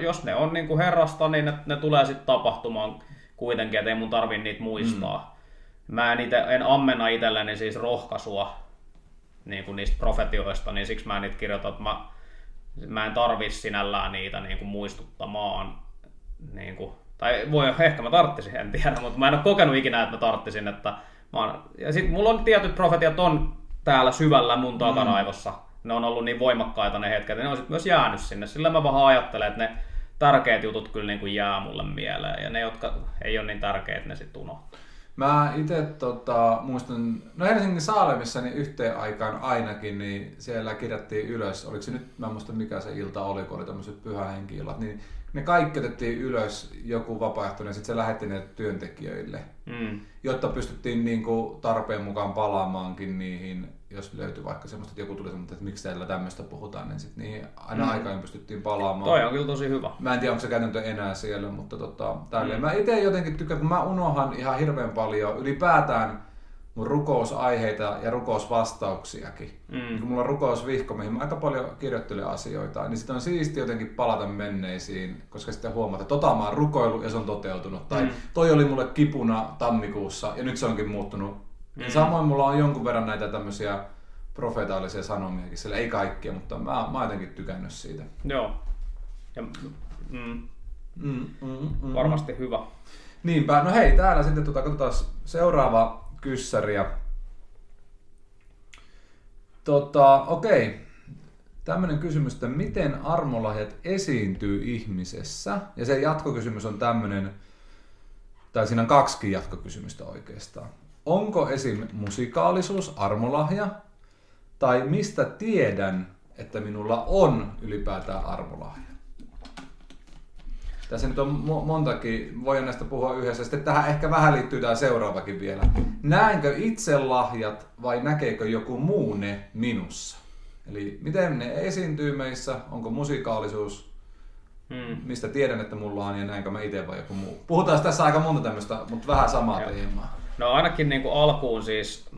jos ne on niin kuin herrasta, niin ne, ne tulee sitten tapahtumaan kuitenkin, että ei mun tarvi niitä muistaa. Mm. Mä en, ite, en ammenna itselleni siis rohkaisua niin kuin niistä profetioista, niin siksi mä en niitä kirjoita, että mä mä en tarvi sinällään niitä niin kuin muistuttamaan. Niin kuin, tai voi, ehkä mä tarttisin, en tiedä, mutta mä en ole kokenut ikinä, että mä tarttisin. Että mä oon, ja sit mulla on tietyt profetiat on täällä syvällä mun takaraivossa. Mm. Ne on ollut niin voimakkaita ne hetket, ne on sit myös jäänyt sinne. Sillä mä vähän ajattelen, että ne tärkeät jutut kyllä niin kuin jää mulle mieleen, ja ne, jotka ei ole niin tärkeitä, ne sitten unohtuu. Mä itse tota, muistan, no Helsingin Saalemissa niin yhteen aikaan ainakin, niin siellä kirjattiin ylös, oliko se nyt, mä en muista mikä se ilta oli, kun oli tämmöiset pyhähenki-illat, niin ne kaikki otettiin ylös joku vapaaehtoinen, sitten se lähetti ne työntekijöille, mm. jotta pystyttiin niin kuin tarpeen mukaan palaamaankin niihin jos löytyy vaikka semmoista, että joku tuli semmoista, että miksi teillä tämmöistä puhutaan, niin sitten niin aina mm. aikaan pystyttiin palaamaan. Toi on kyllä tosi hyvä. Mä en tiedä, onko se käytäntö enää siellä, mutta tota, tälleen. Mm. Mä itse jotenkin tykkään, kun mä unohan ihan hirveän paljon ylipäätään mun rukousaiheita ja rukousvastauksiakin. Mm. Kun mulla on rukousvihko, mihin mä aika paljon kirjoittelen asioita, niin sitten on siisti jotenkin palata menneisiin, koska sitten huomata, että tota mä oon rukoillut ja se on toteutunut. Tai mm. toi oli mulle kipuna tammikuussa ja nyt se onkin muuttunut Mm. Samoin mulla on jonkun verran näitä tämmöisiä profetaalisia sanomiakin, sillä ei kaikkia, mutta mä, mä oon jotenkin tykännyt siitä. Joo. Ja, mm, mm, mm, mm, varmasti hyvä. Niinpä. No hei, täällä sitten tuota, katsotaan seuraava kyssäriä. Tota, okei. Tämmöinen kysymys, että miten armolahjat esiintyy ihmisessä? Ja se jatkokysymys on tämmöinen, tai siinä on kaksi jatkokysymystä oikeastaan. Onko esim. musikaalisuus armolahja? Tai mistä tiedän, että minulla on ylipäätään armolahja? Tässä nyt on montakin, voi näistä puhua yhdessä. Sitten tähän ehkä vähän liittyy tämä seuraavakin vielä. Näenkö itse lahjat vai näkeekö joku muu ne minussa? Eli miten ne esiintyy meissä, onko musikaalisuus, hmm. mistä tiedän, että mulla on ja näinkö mä itse vai joku muu. Puhutaan tässä aika monta tämmöistä, mutta vähän samaa teemaa. No ainakin niin kuin alkuun siis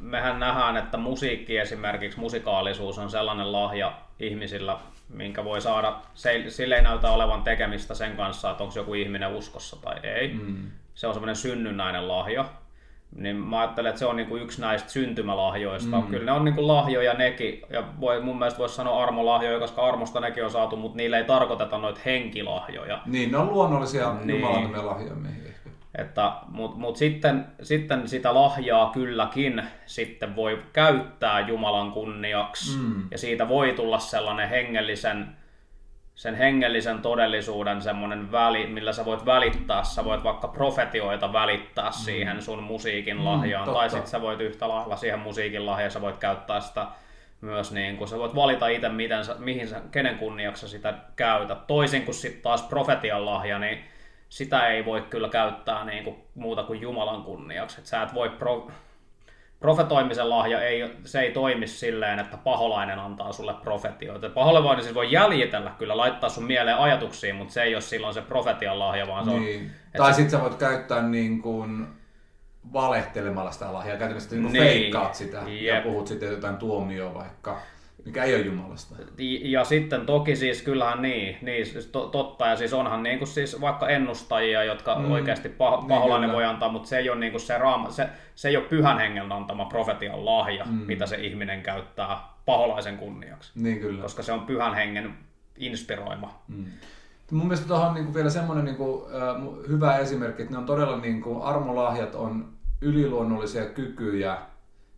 mehän nähdään, että musiikki esimerkiksi, musikaalisuus on sellainen lahja ihmisillä, minkä voi saada, se, sille ei näytä olevan tekemistä sen kanssa, että onko joku ihminen uskossa tai ei. Mm. Se on semmoinen synnynnäinen lahja. Niin mä ajattelen, että se on niinku yksi näistä syntymälahjoista. Mm. Kyllä ne on niinku lahjoja nekin, ja voi, mun mielestä voisi sanoa armolahjoja, koska armosta nekin on saatu, mutta niille ei tarkoiteta noita henkilahjoja. Niin, ne on luonnollisia niin. jumalantomia lahjoja että, Mutta mut sitten, sitten sitä lahjaa kylläkin sitten voi käyttää Jumalan kunniaksi mm. ja siitä voi tulla sellainen hengellisen, sen hengellisen todellisuuden semmoinen väli, millä sä voit välittää, sä voit vaikka profetioita välittää mm. siihen sun musiikin mm, lahjaan, mm, tai sitten sä voit yhtä lailla siihen musiikin lahjaan, sä voit käyttää sitä myös niin kuin sä voit valita itse, miten sä, mihin sä, kenen kunniaksi sitä käytät. Toisin kuin sitten taas profetian lahja, niin sitä ei voi kyllä käyttää niin kuin muuta kuin Jumalan kunniaksi. Et sä et voi pro, profetoimisen lahja ei, se ei toimi silleen, että paholainen antaa sulle profetioita. Paholainen siis voi jäljitellä kyllä, laittaa sun mieleen ajatuksia, mutta se ei ole silloin se profetian lahja, vaan se niin. on... Tai se... sitten sä voit käyttää niin kuin valehtelemalla sitä lahjaa, käytännössä niin niin. feikkaat sitä Jep. ja puhut sitten jotain tuomioa vaikka mikä ei ole Jumalasta. Ja sitten toki siis kyllähän niin, niin siis to, totta, ja siis onhan niin kuin siis vaikka ennustajia, jotka mm. oikeasti pah, niin paholainen niin voi antaa, mutta se ei ole, niin kuin se, raama, se, se ei ole pyhän hengen antama profetian lahja, mm. mitä se ihminen käyttää paholaisen kunniaksi. Niin kyllä. Koska se on pyhän hengen inspiroima. Mm. Mun mielestä tuohon on niin vielä semmoinen niin kuin, äh, hyvä esimerkki, että ne on todella niin kuin, armolahjat on yliluonnollisia kykyjä,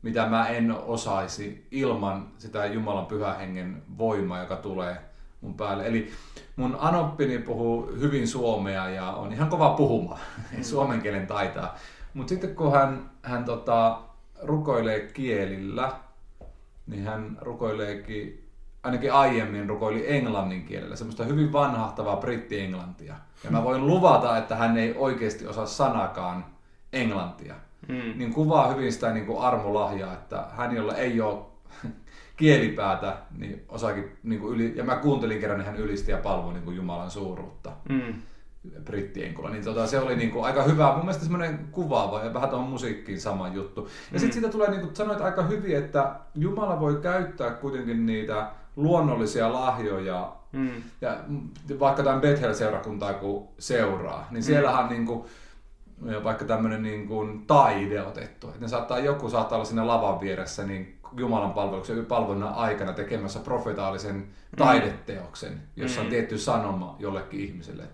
mitä mä en osaisi ilman sitä Jumalan pyhän hengen voimaa, joka tulee mun päälle. Eli mun anoppini puhuu hyvin suomea ja on ihan kova puhumaan, mm. suomen kielen taitaa. Mutta sitten kun hän, hän tota, rukoilee kielillä, niin hän rukoileekin, ainakin aiemmin rukoili englannin kielellä, semmoista hyvin vanhahtavaa britti-englantia. Ja mä voin luvata, että hän ei oikeasti osaa sanakaan englantia mm. niin kuvaa hyvin sitä niin kuin armolahjaa, että hän, jolla ei ole kielipäätä, niin osaakin, niin kuin yli, ja mä kuuntelin kerran, niin hän ylisti ja palvoi niin kuin Jumalan suuruutta. Mm brittien Niin tota, se oli niinku aika hyvä, mun mielestä semmoinen kuvaava ja vähän tuohon musiikkiin sama juttu. Ja mm. sitten siitä tulee, niin kuin sanoit aika hyvin, että Jumala voi käyttää kuitenkin niitä luonnollisia lahjoja. Mm. Ja vaikka tämän Bethel-seurakuntaa kun seuraa, niin siellähän mm. niin kuin, vaikka tämmöinen niin kuin taide otettu. Ne saattaa, joku saattaa olla siinä lavan vieressä niin Jumalan palveluksen palvelunnan aikana tekemässä profetaalisen mm. taideteoksen, jossa mm. on tietty sanoma jollekin ihmiselle.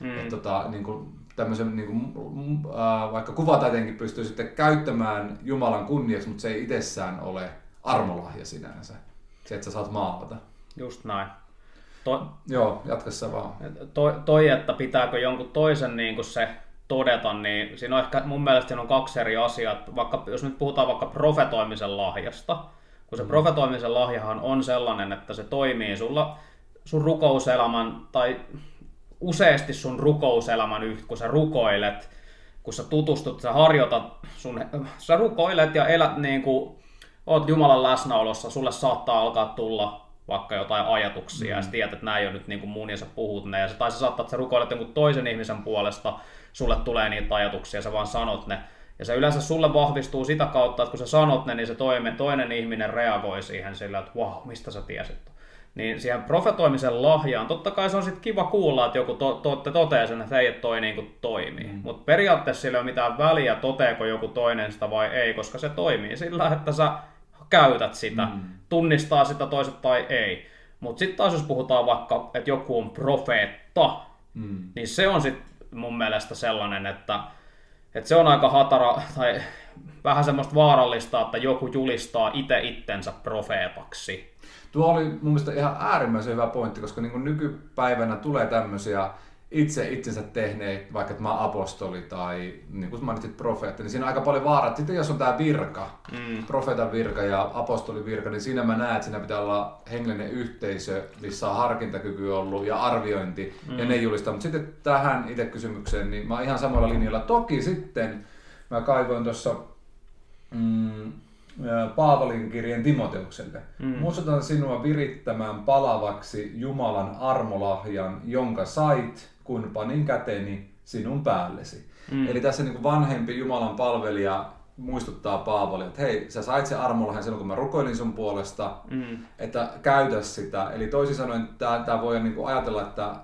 Mm. Että tota, niin kuin, tämmöisen, niin kuin, äh, vaikka kuvataiteenkin pystyy sitten käyttämään Jumalan kunniaksi, mutta se ei itsessään ole armolahja sinänsä. Se, että sä saat maalata. Just näin. To... Joo, jatka vaan. Toi, toi, että pitääkö jonkun toisen niin kuin se todeta, niin siinä on ehkä mun mielestä siinä on kaksi eri asiaa. Vaikka, jos nyt puhutaan vaikka profetoimisen lahjasta, kun se mm. profetoimisen lahjahan on sellainen, että se toimii sulla sun rukouselämän tai useasti sun rukouselämän yht, kun sä rukoilet, kun sä tutustut, sä harjoitat, sun, sä rukoilet ja elät niin kuin, oot Jumalan läsnäolossa, sulle saattaa alkaa tulla vaikka jotain ajatuksia, mm. ja sä tiedät, että nämä ei ole nyt niin kuin mun, ja sä puhut ne, ja sä, tai sä saattaa, että sä rukoilet jonkun toisen ihmisen puolesta, sulle tulee niitä ajatuksia, sä vaan sanot ne. Ja se yleensä sulle vahvistuu sitä kautta, että kun sä sanot ne, niin se toinen, toinen ihminen reagoi siihen sillä, että wow, mistä sä tiesit? Niin siihen profetoimisen lahjaan, totta kai se on sitten kiva kuulla, että joku to, to, toteaa sen, että hei, että toi niin kuin toimii. Mm. Mutta periaatteessa sillä ei ole mitään väliä, toteeko joku toinen sitä vai ei, koska se toimii sillä, että sä käytät sitä, mm. tunnistaa sitä toiset tai ei. Mutta sitten taas jos puhutaan vaikka, että joku on profeetta, mm. niin se on sitten mun mielestä sellainen, että, että se on aika hatara tai vähän semmoista vaarallista, että joku julistaa itse itsensä profeetaksi. Tuo oli mun mielestä ihan äärimmäisen hyvä pointti, koska niin nykypäivänä tulee tämmöisiä itse itsensä tehneet, vaikka että mä apostoli tai niin kuin mainitsit profeetta, niin siinä on aika paljon vaaraa. Sitten jos on tämä virka, mm. profeetan virka ja apostolin virka, niin siinä mä näen, että siinä pitää olla hengellinen yhteisö, missä on harkintakyky ollut ja arviointi mm. ja ne julistaa. Mutta sitten tähän itse kysymykseen, niin mä oon ihan samalla linjalla. Toki sitten mä kaivoin tuossa mm, Paavalin kirjeen Timoteukselle. Mm. Muistutan sinua virittämään palavaksi Jumalan armolahjan, jonka sait kun panin käteni sinun päällesi. Mm. Eli tässä niin kuin vanhempi Jumalan palvelija muistuttaa Paavali, että hei, sä sait se armolahjan silloin, kun mä rukoilin sun puolesta, mm. että käytä sitä. Eli toisin sanoen tämä voi niin ajatella, että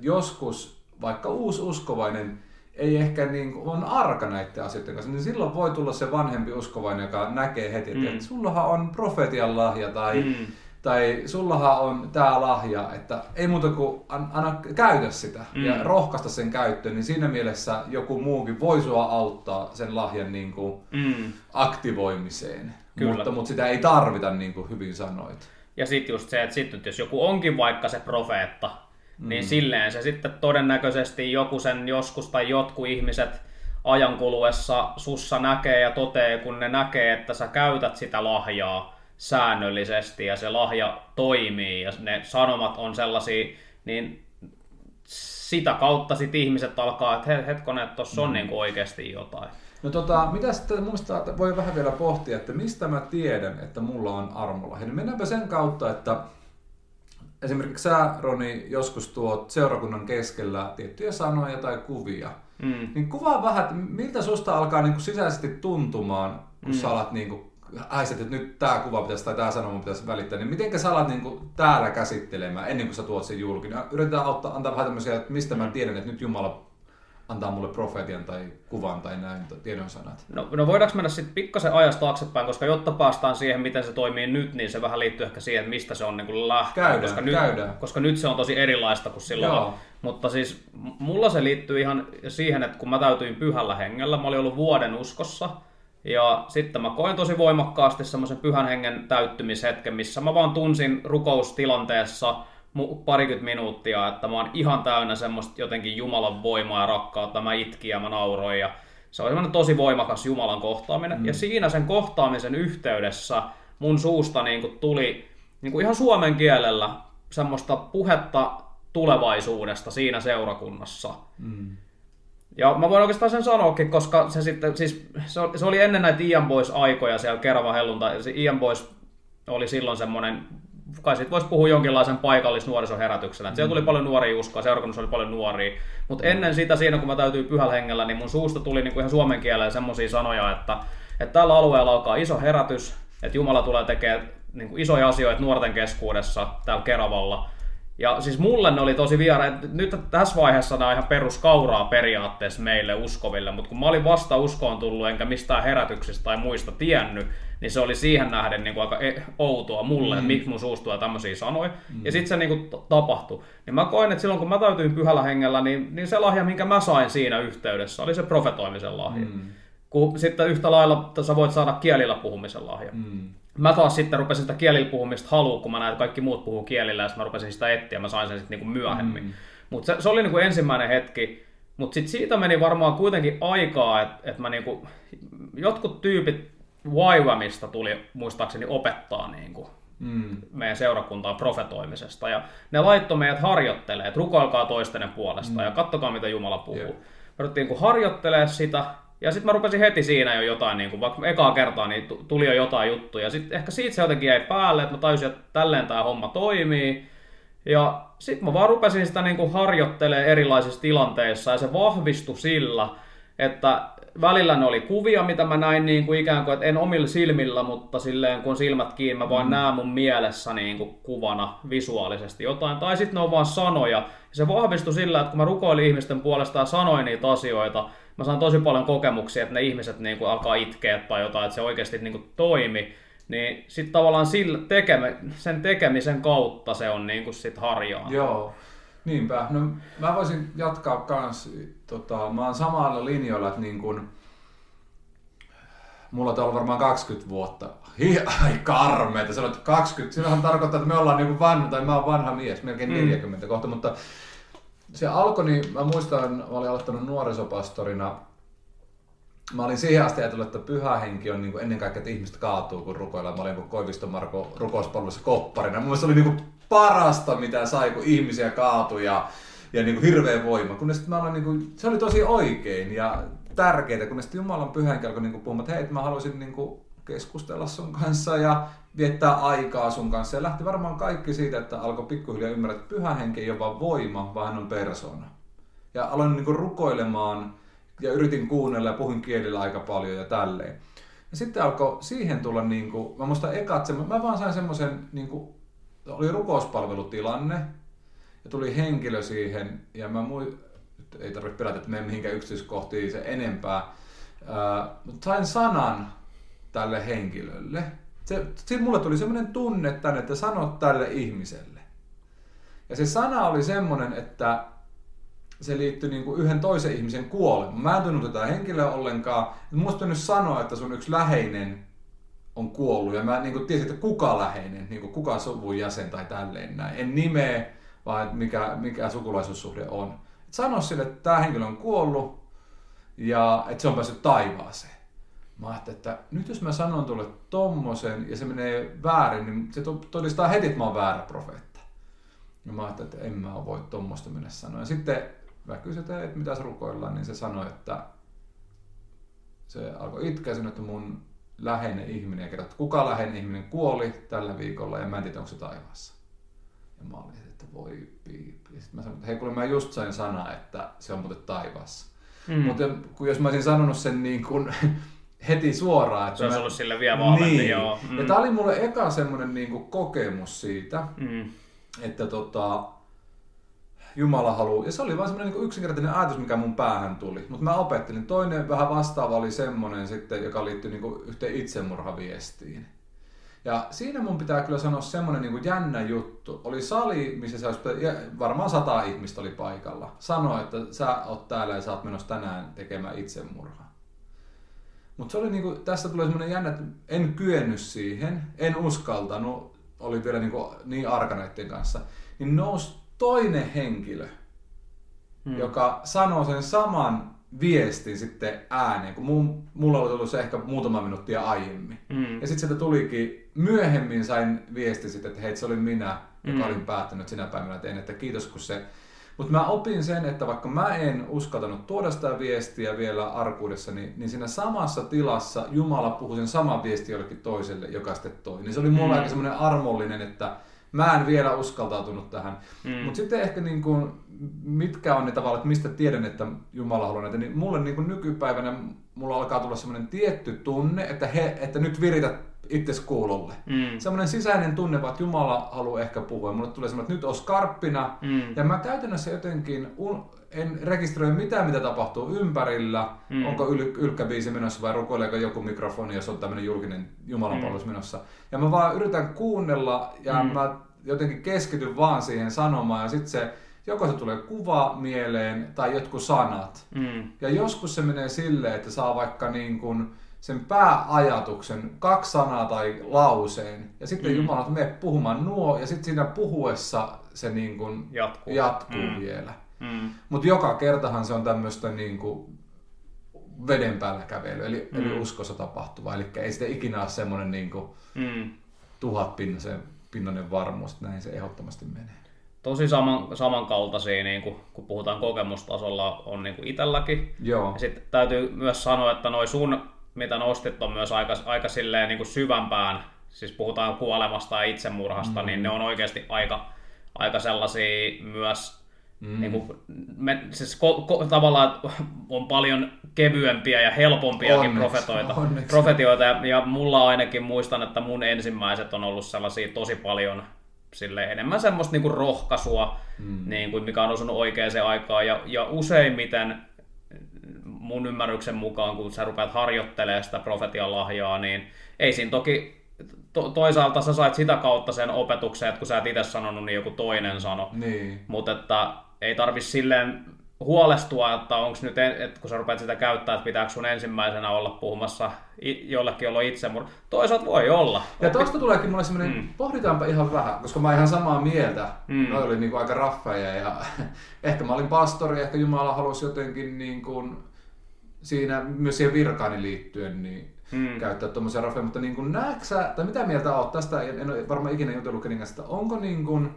joskus vaikka uusi uskovainen ei ehkä niin kuin, on arka näiden asioiden kanssa, niin silloin voi tulla se vanhempi uskovainen, joka näkee heti, että mm. sullahan on profetian lahja tai mm tai sullahan on tämä lahja, että ei muuta kuin anna käytä sitä mm. ja rohkaista sen käyttöön, niin siinä mielessä joku muukin voi sua auttaa sen lahjan niin kuin mm. aktivoimiseen. Kyllä. Mutta, mutta sitä ei tarvita, niin kuin hyvin sanoit. Ja sitten just se, että sit nyt jos joku onkin vaikka se profeetta, mm. niin silleen se sitten todennäköisesti joku sen joskus tai jotkut ihmiset ajan kuluessa sussa näkee ja totee, kun ne näkee, että sä käytät sitä lahjaa, säännöllisesti ja se lahja toimii ja ne sanomat on sellaisia, niin sitä kautta sit ihmiset alkaa, että hetkonen, että tuossa on mm. niin oikeasti jotain. No tota, mitä sitten muista voi vähän vielä pohtia, että mistä mä tiedän, että mulla on armolla. Niin mennäänpä sen kautta, että esimerkiksi sä, Roni, joskus tuot seurakunnan keskellä tiettyjä sanoja tai kuvia. Mm. Niin kuvaa vähän, että miltä susta alkaa niin kuin sisäisesti tuntumaan, kun mm. sä alat niin kuin äiset, että nyt tämä kuva pitäisi tai tämä sanoma pitäisi välittää, niin miten sä alat niin kuin täällä käsittelemään ennen kuin sä tuot sen julki? No, yritetään ottaa, antaa vähän tämmöisiä, että mistä mä tiedän, että nyt Jumala antaa mulle profetian tai kuvan tai näin tiedon sanat. No, no voidaanko mennä sitten pikkasen ajasta taaksepäin, koska jotta päästään siihen, miten se toimii nyt, niin se vähän liittyy ehkä siihen, että mistä se on niin kuin lähtenyt. Käydään, koska, käydään. Nyt, koska nyt se on tosi erilaista kuin silloin. Joo. Mutta siis mulla se liittyy ihan siihen, että kun mä täytyin pyhällä hengellä, mä olin ollut vuoden uskossa, ja sitten mä koin tosi voimakkaasti semmoisen pyhän hengen täyttymishetken, missä mä vaan tunsin rukoustilanteessa parikymmentä minuuttia, että mä oon ihan täynnä semmoista jotenkin Jumalan voimaa ja rakkautta. Mä itkin ja mä nauroin ja se oli semmoinen tosi voimakas Jumalan kohtaaminen. Mm. Ja siinä sen kohtaamisen yhteydessä mun suusta niin kuin tuli niin kuin ihan suomen kielellä semmoista puhetta tulevaisuudesta siinä seurakunnassa. Mm. Ja mä voin oikeastaan sen sanoakin, koska se sitten, siis se oli ennen näitä Ian Boys-aikoja siellä Kerava hellunta. Se Ian Boys oli silloin semmoinen, kai siitä voisi puhua jonkinlaisen paikallisnuorisoherätyksenä. Siellä tuli paljon nuoria uskoa, seurakunnassa oli paljon nuoria. Mutta ennen sitä siinä, kun mä täytyy pyhällä hengellä, niin mun suusta tuli niinku ihan suomen kielellä semmoisia sanoja, että, että tällä alueella alkaa iso herätys, että Jumala tulee tekemään niinku isoja asioita nuorten keskuudessa täällä Keravalla. Ja siis mulle ne oli tosi viera, että nyt tässä vaiheessa nämä on ihan peruskauraa periaatteessa meille uskoville, mutta kun mä olin vasta uskoon tullut enkä mistään herätyksistä tai muista tiennyt, niin se oli siihen nähden niin kuin aika e- outoa mulle, mm. että miksi mun suustuu ja tämmöisiä sanoi. Mm. Ja sitten se niin kuin tapahtui. Niin mä koin, että silloin kun mä täytyin pyhällä hengellä, niin, niin se lahja, minkä mä sain siinä yhteydessä, oli se profetoimisen lahja. Mm. Kun sitten yhtä lailla sä voit saada kielillä puhumisen lahja. Mm mä taas sitten rupesin sitä kielillä puhumista halua, kun mä näin, että kaikki muut puhuu kielillä, ja sitten mä rupesin sitä etsiä, mä sain sen sitten niinku myöhemmin. Mm. Mutta se, se, oli niinku ensimmäinen hetki, mutta sitten siitä meni varmaan kuitenkin aikaa, että et mä niinku, jotkut tyypit Waivamista tuli muistaakseni opettaa niinku mm. meidän seurakuntaan profetoimisesta. Ja ne laittoi meidät harjoittelemaan, että rukoilkaa toistenne puolesta mm. ja kattokaa mitä Jumala puhuu. Yeah. Me ruvettiin niin harjoittelemaan sitä, ja sitten mä rupesin heti siinä jo jotain, niin kuin, vaikka ekaa kertaa niin tuli jo jotain juttuja. Sitten ehkä siitä se jotenkin jäi päälle, että mä tajusin, että tälleen tämä homma toimii. Ja sitten mä vaan rupesin sitä niin kuin harjoittelemaan erilaisissa tilanteissa ja se vahvistui sillä, että välillä ne oli kuvia, mitä mä näin niin kuin ikään kuin, että en omilla silmillä, mutta silleen kun silmät kiinni, mä vaan mm. näen mun mielessä niin kuin kuvana visuaalisesti jotain. Tai sitten ne on vaan sanoja. Ja se vahvistui sillä, että kun mä rukoilin ihmisten puolesta ja sanoin niitä asioita, mä saan tosi paljon kokemuksia, että ne ihmiset niin kuin alkaa itkeä tai jotain, että se oikeasti niin kuin toimi. Niin sitten tavallaan sillä tekeme, sen tekemisen kautta se on niin kuin sit harjaa. Joo. Niinpä. No, mä voisin jatkaa kans, tota, mä oon samalla linjoilla, että niin kun, mulla on ollut varmaan 20 vuotta. Hi, ai karmeita, sanoit 20, silloinhan tarkoittaa, että me ollaan niin vanha, tai mä oon vanha mies, melkein 40 mm. kohta, mutta se alkoi, niin mä muistan, mä olin aloittanut nuorisopastorina. Mä olin siihen asti ajatellut, että pyhä henki on niin kuin ennen kaikkea, että ihmiset kaatuu, kun rukoillaan. Mä olin Koiviston Marko rukouspalvelussa kopparina. Mun se oli niin kuin parasta, mitä sai, kun ihmisiä kaatui ja, ja niin kuin hirveä voima. Kun sitten mä olin, niin kuin, se oli tosi oikein ja tärkeää, kun sitten Jumalan pyhä henki alkoi niin puhumaan, että hei, mä haluaisin niin kuin keskustella sun kanssa ja viettää aikaa sun kanssa. Ja lähti varmaan kaikki siitä, että alkoi pikkuhiljaa ymmärtää, että pyhä henki ei ole vaan voima, vaan hän on persona. Ja aloin niin rukoilemaan ja yritin kuunnella ja puhuin kielillä aika paljon ja tälleen. Ja sitten alkoi siihen tulla, niin kuin, mä muistan ekat, mä vaan sain semmoisen, niin kuin, oli rukouspalvelutilanne ja tuli henkilö siihen ja mä mui, ei tarvitse pelätä, että menen mihinkään yksityiskohtiin se enempää, mutta sain sanan tälle henkilölle se, se, mulle tuli semmoinen tunne tänne, että sanot tälle ihmiselle. Ja se sana oli semmoinen, että se liittyi niin kuin yhden toisen ihmisen kuolemaan. Mä en tunnu tätä henkilöä ollenkaan. Musta nyt sanoa, että sun yksi läheinen on kuollut. Ja mä niin kuin tiesin, että kuka läheinen, niin kuin kuka suvun jäsen tai tälleen näin. En nimeä, vaan mikä, mikä sukulaisuussuhde on. Et sano sille, että tämä henkilö on kuollut ja että se on päässyt taivaaseen. Mä ajattelin, että nyt jos mä sanon tulle tommosen ja se menee väärin, niin se todistaa heti, että mä oon väärä profeetta. Ja mä ajattelin, että en mä voi tommosta mennä sanoa. Ja sitten mä kysyin, että mitä rukoillaan, niin se sanoi, että se alkoi itkeä sinne, että mun läheinen ihminen ja kertoi, että kuka läheinen ihminen kuoli tällä viikolla ja mä en tiedä, onko se taivaassa. Ja mä olin, että voi piipi. Ja sitten mä sanoin, että hei kuule mä just sain sana, että se on muuten taivaassa. Mm. Mutta kun jos mä olisin sanonut sen niin kuin heti suoraan. Että se olisi mä... ollut sille vielä vahvempi, niin. joo. Mm. Ja tämä oli mulle eka semmoinen niin kuin kokemus siitä, mm. että tota, Jumala haluaa. Ja se oli vain semmoinen niin yksinkertainen ajatus, mikä mun päähän tuli. Mutta mä opettelin. Toinen vähän vastaava oli semmoinen sitten, joka liittyi niin yhteen itsemurhaviestiin. Ja siinä mun pitää kyllä sanoa semmoinen niin jännä juttu. Oli sali, missä olisi, varmaan sata ihmistä oli paikalla. Sanoi, että sä oot täällä ja sä oot menossa tänään tekemään itsemurhaa. Mutta se oli niinku, tästä tulee semmoinen jännä, että en kyennyt siihen, en uskaltanut, oli vielä niinku niin arkaneiden kanssa. Niin nousi toinen henkilö, hmm. joka sanoo sen saman viestin sitten ääneen, kun mun, mulla oli tullut se ehkä muutama minuuttia aiemmin. Hmm. Ja sitten sieltä tulikin, myöhemmin sain viesti sitten, että hei, se oli minä, joka hmm. olin päättänyt sinä päivänä tein, että kiitos kun se mutta mä opin sen, että vaikka mä en uskaltanut tuoda sitä viestiä vielä arkuudessa, niin, niin siinä samassa tilassa Jumala puhui sen saman viestin jollekin toiselle, joka sitten toi. Niin se oli mulla mm. aika semmoinen armollinen, että mä en vielä uskaltautunut tähän. Mm. Mutta sitten ehkä niin kuin, mitkä on ne tavallaan, että mistä tiedän, että Jumala haluaa näitä, niin mulle niin kuin nykypäivänä mulla alkaa tulla semmoinen tietty tunne, että, he, että nyt virität itse kuulolle. Mm. Semmoinen sisäinen tunne, että Jumala haluaa ehkä puhua. Mulle tulee semmoinen, että nyt on skarppina. Mm. Ja mä käytännössä jotenkin un, en rekisteröi mitään, mitä tapahtuu ympärillä. Mm. Onko yl, ylkkäbiisi menossa vai rukoileeko joku mikrofoni, jos on tämmöinen julkinen Jumalan mm. menossa. Ja mä vaan yritän kuunnella ja mm. mä jotenkin keskityn vaan siihen sanomaan. Ja sitten se joko se tulee kuva mieleen tai jotkut sanat. Mm. Ja joskus se menee silleen, että saa vaikka niin kuin sen pääajatuksen, kaksi sanaa tai lauseen, ja sitten mm. Jumala, että me puhumaan nuo, ja sitten siinä puhuessa se niin kuin jatkuu, jatkuu mm. vielä. Mm. Mutta joka kertahan se on tämmöistä niin kuin veden päällä kävely, eli, mm. eli uskossa tapahtuvaa, eli ei sitten ikinä ole semmoinen niin kuin mm. tuhat pinnanen varmuus, että näin se ehdottomasti menee tosi saman, samankaltaisia, niin kuin, kun puhutaan kokemustasolla, on niin kuin itselläkin. Joo. Ja sitten täytyy myös sanoa, että noi sun, mitä nostit, on myös aika, aika silleen, niin kuin syvämpään, siis puhutaan kuolemasta ja itsemurhasta, mm. niin ne on oikeasti aika, aika sellaisia myös, mm. niin kuin, me, siis ko, ko, tavallaan on paljon kevyempiä ja helpompiakin onneksi, profetoita, onneksi. profetioita, ja, ja mulla ainakin muistan, että mun ensimmäiset on ollut sellaisia tosi paljon sille enemmän semmoista niinku rohkaisua, mm. niin kuin mikä on osunut oikeaan aikaan. Ja, ja useimmiten mun ymmärryksen mukaan, kun sä rupeat harjoittelemaan sitä profetian lahjaa, niin ei siinä toki to, toisaalta sä sait sitä kautta sen opetuksen, että kun sä et itse sanonut, niin joku toinen sano. Niin. Mutta että ei tarvi silleen huolestua, että onko nyt, että kun sä rupeat sitä käyttää, että pitääkö sun ensimmäisenä olla puhumassa jollekin olla itsemurha. Toisaalta voi olla. Ja tuosta tuleekin mulle semmoinen, mm. pohditaanpa ihan vähän, koska mä ihan samaa mieltä. Mm. Noi oli niinku aika raffeja ja ehkä mä olin pastori, ehkä Jumala halusi jotenkin niin kuin siinä myös siihen virkaani liittyen niin mm. käyttää tuommoisia raffeja, mutta niin kuin näetkö tai mitä mieltä oot tästä, en ole varmaan ikinä jutellut kenenkään onko niin kuin,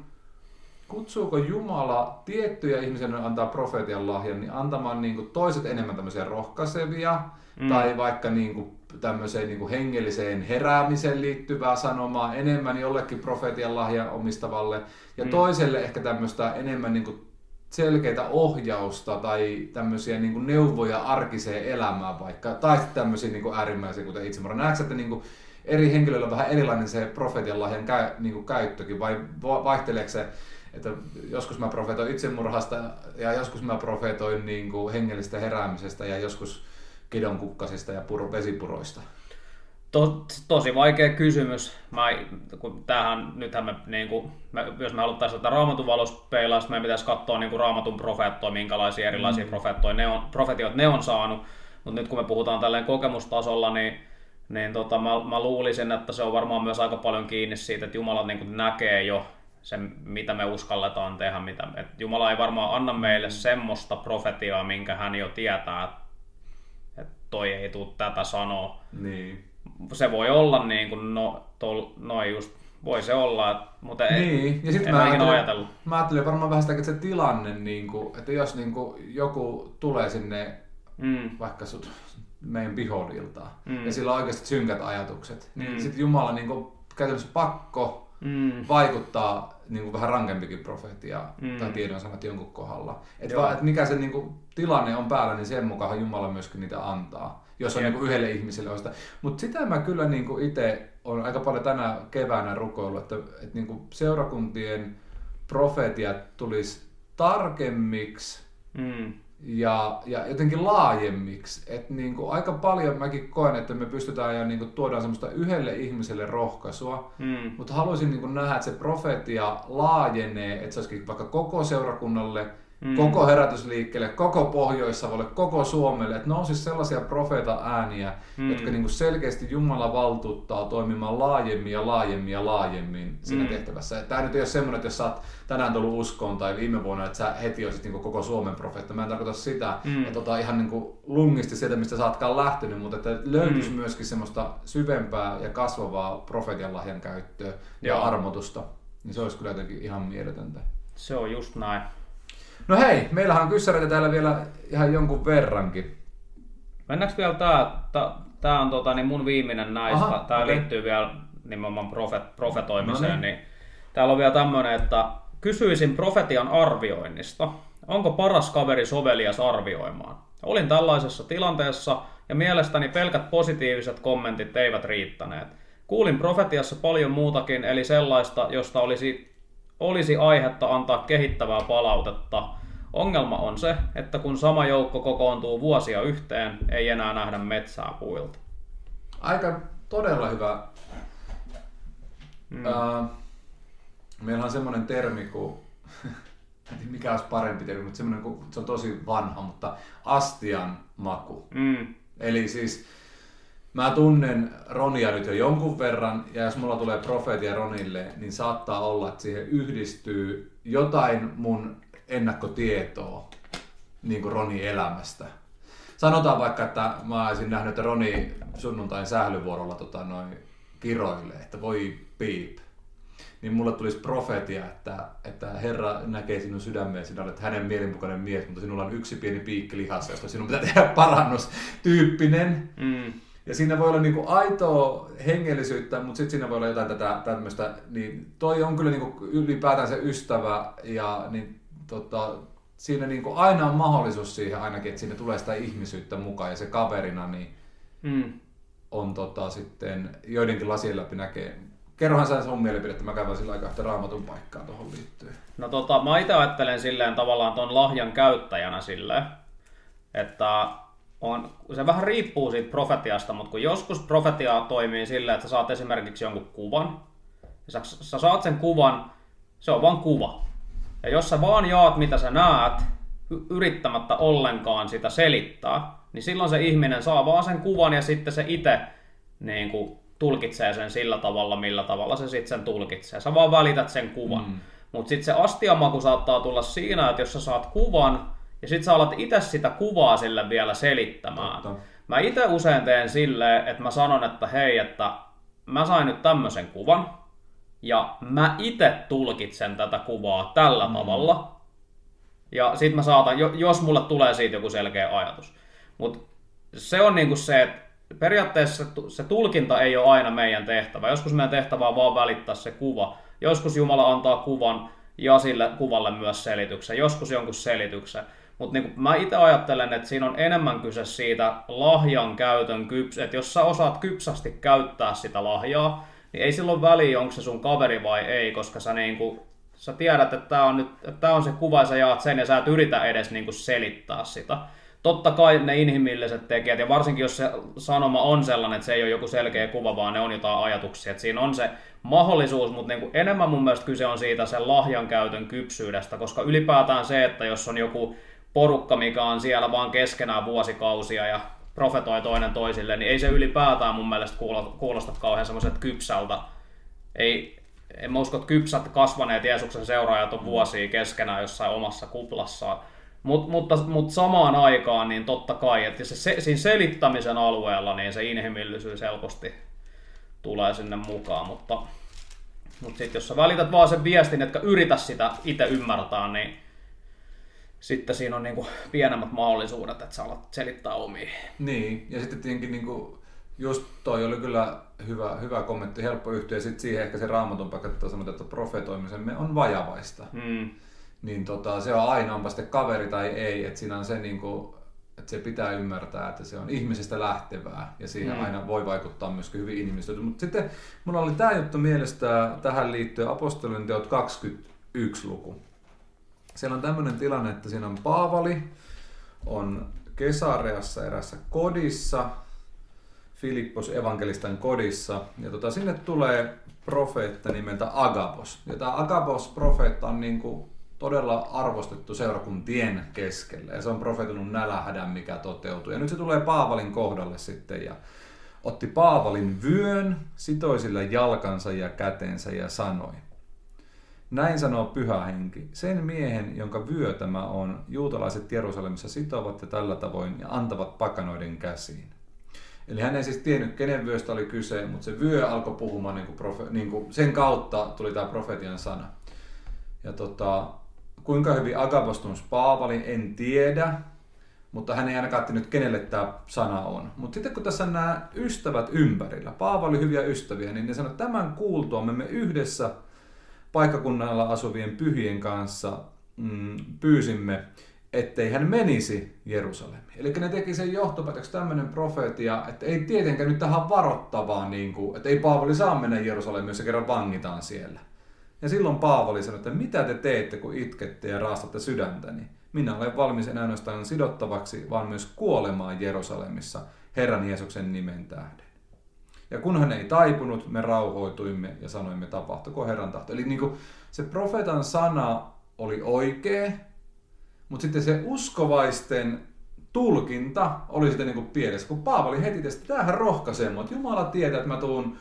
kutsuuko Jumala tiettyjä ihmisiä, joille antaa profeetian lahjan, niin antamaan niin kuin toiset enemmän tämmöisiä rohkaisevia mm. tai vaikka niin kuin tämmöiseen niin kuin hengelliseen heräämiseen liittyvää sanomaa enemmän jollekin profeetian lahjan omistavalle ja mm. toiselle ehkä tämmöistä enemmän niin kuin selkeitä ohjausta tai tämmöisiä niin kuin neuvoja arkiseen elämään vaikka, tai tämmöisiä niin kuin äärimmäisiä, kuten itsemurha. Näetkö, että niin kuin eri henkilöillä on vähän erilainen se profeetian lahjan käy, niin kuin käyttökin, vai vaihteleeko se että joskus mä profetoin itsemurhasta ja joskus mä profetoin niin kuin hengellistä heräämisestä ja joskus kidon kukkasista ja puro, vesipuroista. To, tosi vaikea kysymys. Mä, kun tämähän, nythän me, niin kuin, me, jos me haluttaisiin tätä raamatun valossa peilaa, meidän pitäisi katsoa niin kuin raamatun profeettoja, minkälaisia erilaisia mm. profeettoja ne on, profetioita ne on saanut. Mutta nyt kun me puhutaan tälleen kokemustasolla, niin, niin tota, mä, mä luulisin, että se on varmaan myös aika paljon kiinni siitä, että Jumala niin kuin näkee jo se, mitä me uskalletaan tehdä. Mitä, et Jumala ei varmaan anna meille semmoista profetiaa, minkä hän jo tietää, että toi ei tule tätä sanoa. Niin. Se voi olla niin kuin, no, tol, noin just, voi se olla, mutta ei, Niin, ja sitten en mä, ajattelin, ajatellut. mä ajattelin varmaan vähän sitä, että se tilanne, niin kuin, että jos niin kuin, joku tulee sinne Mm, vaikka sut meidän vihollilta Mm. mm. ja sillä on oikeasti synkät ajatukset, niin Mm. mm. sitten Jumala niin kuin, käytännössä pakko mm, vaikuttaa niin kuin vähän rankempikin profeetia Mm. tai tiedon sanat jonkun kohdalla. Että Joo. et mikä se niin kuin, tilanne on päällä, niin sen mukaan Jumala myöskin niitä antaa. Jos on Jep. niin kuin, yhdelle ihmiselle on sitä. Mutta sitä mä kyllä niin kuin itse on aika paljon tänä keväänä rukoillut, että, että niin kuin seurakuntien profetiat tulisi tarkemmiksi mm, ja, ja jotenkin laajemmiksi. Et niin kuin aika paljon mäkin koen, että me pystytään ja niin kuin tuodaan semmoista yhdelle ihmiselle rohkaisua, mm, mutta haluaisin niin kuin nähdä, että se profetia laajenee, että se olisikin vaikka koko seurakunnalle, Mm. koko herätysliikkeelle, koko Pohjois-Savolle, koko Suomelle, että nousisi sellaisia profeeta ääniä, Mm. jotka niin kuin selkeästi Jumala valtuuttaa toimimaan laajemmin ja laajemmin ja laajemmin siinä Mm. tehtävässä. Tämä nyt ei ole semmoinen, että jos sä oot tänään tullut uskoon tai viime vuonna, että sä heti olisit niin kuin koko Suomen profeetta. Mä en tarkoita sitä, Mm. että ota ihan niin kuin lungisti sieltä, mistä sä ootkaan lähtenyt, mutta että löytyisi Mm. myöskin semmoista syvempää ja kasvavaa profetian lahjan käyttöä ja Joo. armotusta. Niin se olisi kyllä jotenkin ihan mieletöntä. se on just näin. No hei, meillähän on kyssäreitä täällä vielä ihan jonkun verrankin. Mennäänkö vielä tää, tää, tää on tota, niin mun viimeinen näistä, Aha, tää okei. liittyy vielä nimenomaan profet, profetoimiseen, No niin. täällä on vielä tämmönen, että kysyisin profetian arvioinnista. Onko paras kaveri sovelias arvioimaan? Olin tällaisessa tilanteessa ja mielestäni pelkät positiiviset kommentit eivät riittäneet. Kuulin profetiassa paljon muutakin, eli sellaista, josta olisi, olisi aihetta antaa kehittävää palautetta. Ongelma on se, että kun sama joukko kokoontuu vuosia yhteen, ei enää nähdä metsää puilta. Aika todella hyvä. Mm. Uh, meillä on semmoinen termi kuin, en tiedä mikä olisi parempi termi, mutta semmoinen, kuin, se on tosi vanha, mutta astian maku. Mm, Eli siis mä tunnen Ronia nyt jo jonkun verran, ja jos mulla tulee profeetia Ronille, niin saattaa olla, että siihen yhdistyy jotain mun ennakkotietoa niin kuin Ronin elämästä. Sanotaan vaikka, että mä olisin nähnyt, että Roni sunnuntain sählyvuorolla tota, noin kiroille, että voi piip. Niin mulle tulisi profetia, että, että Herra näkee sinun sydämeen, sinä olet hänen mielenmukainen mies, mutta sinulla on yksi pieni piikki lihassa, josta sinun pitää tehdä parannus tyyppinen. mm, Ja siinä voi olla niinku aitoa hengellisyyttä, mutta sitten siinä voi olla jotain tätä tämmöistä, niin toi on kyllä niinku ylipäätään se ystävä ja niin, tota, siinä niinku aina on mahdollisuus siihen ainakin, että siinä tulee sitä ihmisyyttä mukaan ja se kaverina niin mm. on tota, sitten joidenkin lasien läpi näkee. Kerrohan sä sun mielipidettä, mä käyn sillä aika yhtä raamatun paikkaa tuohon liittyen. No tota, mä itse ajattelen silleen tavallaan ton lahjan käyttäjänä silleen, että on, se vähän riippuu siitä profetiasta, mutta kun joskus profetia toimii silleen, että sä saat esimerkiksi jonkun kuvan, ja sä, sä saat sen kuvan, se on vaan kuva. Ja jos sä vaan jaat, mitä sä näet, yrittämättä ollenkaan sitä selittää, niin silloin se ihminen saa vaan sen kuvan ja sitten se itse niin kuin, tulkitsee sen sillä tavalla, millä tavalla se sitten sen tulkitsee. Sä vaan välität sen kuvan. Mm. Mutta sitten se astiamaku saattaa tulla siinä, että jos sä saat kuvan ja sitten sä alat itse sitä kuvaa sille vielä selittämään. Totta. Mä itse usein teen silleen, että mä sanon, että hei, että mä sain nyt tämmöisen kuvan ja mä itse tulkitsen tätä kuvaa tällä mm. tavalla. Ja sit mä saatan, jo- jos mulle tulee siitä joku selkeä ajatus. Mutta se on niinku se, että periaatteessa se tulkinta ei ole aina meidän tehtävä. Joskus meidän tehtävä on vaan välittää se kuva. Joskus Jumala antaa kuvan ja sille kuvalle myös selityksen. Joskus jonkun selityksen. Mutta niin mä itse ajattelen, että siinä on enemmän kyse siitä lahjan käytön kyps, että jos sä osaat kypsästi käyttää sitä lahjaa, niin ei silloin väliä, onko se sun kaveri vai ei, koska sä, niinku, sä tiedät, että tämä on, nyt, että tää on se kuva ja sä jaat sen ja sä et yritä edes niinku selittää sitä. Totta kai ne inhimilliset tekijät, ja varsinkin jos se sanoma on sellainen, että se ei ole joku selkeä kuva, vaan ne on jotain ajatuksia, että siinä on se mahdollisuus, mutta niinku enemmän mun mielestä kyse on siitä sen lahjan käytön kypsyydestä, koska ylipäätään se, että jos on joku porukka, mikä on siellä vaan keskenään vuosikausia ja profetoi toinen toisille, niin ei se ylipäätään mun mielestä kuulosta, kauhean semmoiset kypsältä. Ei, en mä usko, että kypsät kasvaneet Jeesuksen seuraajat on vuosia keskenään jossain omassa kuplassaan, Mut, mutta, mutta samaan aikaan niin totta kai, että se, se, siinä selittämisen alueella niin se inhimillisyys helposti tulee sinne mukaan, mutta, mutta sitten jos sä välität vaan sen viestin, että yritä sitä itse ymmärtää, niin sitten siinä on niinku pienemmät mahdollisuudet, että sä alat selittää omiin. Niin, ja sitten tietenkin niinku, just toi oli kyllä hyvä, hyvä kommentti, helppo yhtyä, ja sitten siihen ehkä se raamatun paikka, että sanotaan, että profetoimisemme on vajavaista. Mm. Niin tota, se on aina, onpa sitten kaveri tai ei, että siinä on se niinku, että se pitää ymmärtää, että se on ihmisestä lähtevää ja siihen mm. aina voi vaikuttaa myöskin hyvin inhimillistä. Mutta sitten mulla oli tämä juttu mielestä tähän liittyen apostolien teot 21 luku. Siellä on tämmöinen tilanne, että siinä on Paavali, on Kesareassa erässä kodissa, Filippos evankelistan kodissa, ja tota, sinne tulee profeetta nimeltä Agabos. Ja tämä Agabos-profeetta on niin kuin todella arvostettu seurakuntien keskellä, ja se on profetunut nälähädän, mikä toteutuu. Ja nyt se tulee Paavalin kohdalle sitten, ja otti Paavalin vyön, sitoi sillä jalkansa ja kätensä ja sanoi, näin sanoo pyhä henki. Sen miehen, jonka vyö tämä on, juutalaiset Jerusalemissa sitovat ja tällä tavoin ja antavat pakanoiden käsiin. Eli hän ei siis tiennyt, kenen vyöstä oli kyse, mutta se vyö alkoi puhumaan, niin kuin profe, niin kuin sen kautta tuli tämä profetian sana. Ja tota, kuinka hyvin Agabostunus Paavali, en tiedä, mutta hän ei ainakaan tiennyt, kenelle tämä sana on. Mutta sitten kun tässä on nämä ystävät ympärillä, Paavali hyviä ystäviä, niin ne sanoo, että tämän kuultua me yhdessä paikkakunnalla asuvien pyhien kanssa mm, pyysimme, ettei hän menisi Jerusalemiin. Eli ne teki sen johtopäätöksen tämmöinen profeetia, että ei tietenkään nyt tähän varoittavaa, niin kuin, että ei Paavali saa mennä Jerusalemiin, jos se kerran vangitaan siellä. Ja silloin Paavali sanoi, että mitä te teette, kun itkette ja raastatte sydäntäni? Minä olen valmis en ainoastaan sidottavaksi, vaan myös kuolemaan Jerusalemissa Herran Jeesuksen nimen tähden. Ja kun hän ei taipunut, me rauhoituimme ja sanoimme, tapahtuko Herran tahto. Eli niin kuin se profeetan sana oli oikea, mutta sitten se uskovaisten tulkinta oli sitten niin kuin pielessä. Kun Paavali heti tästä, tämähän rohkaisee mua, että Jumala tietää, että mä tuun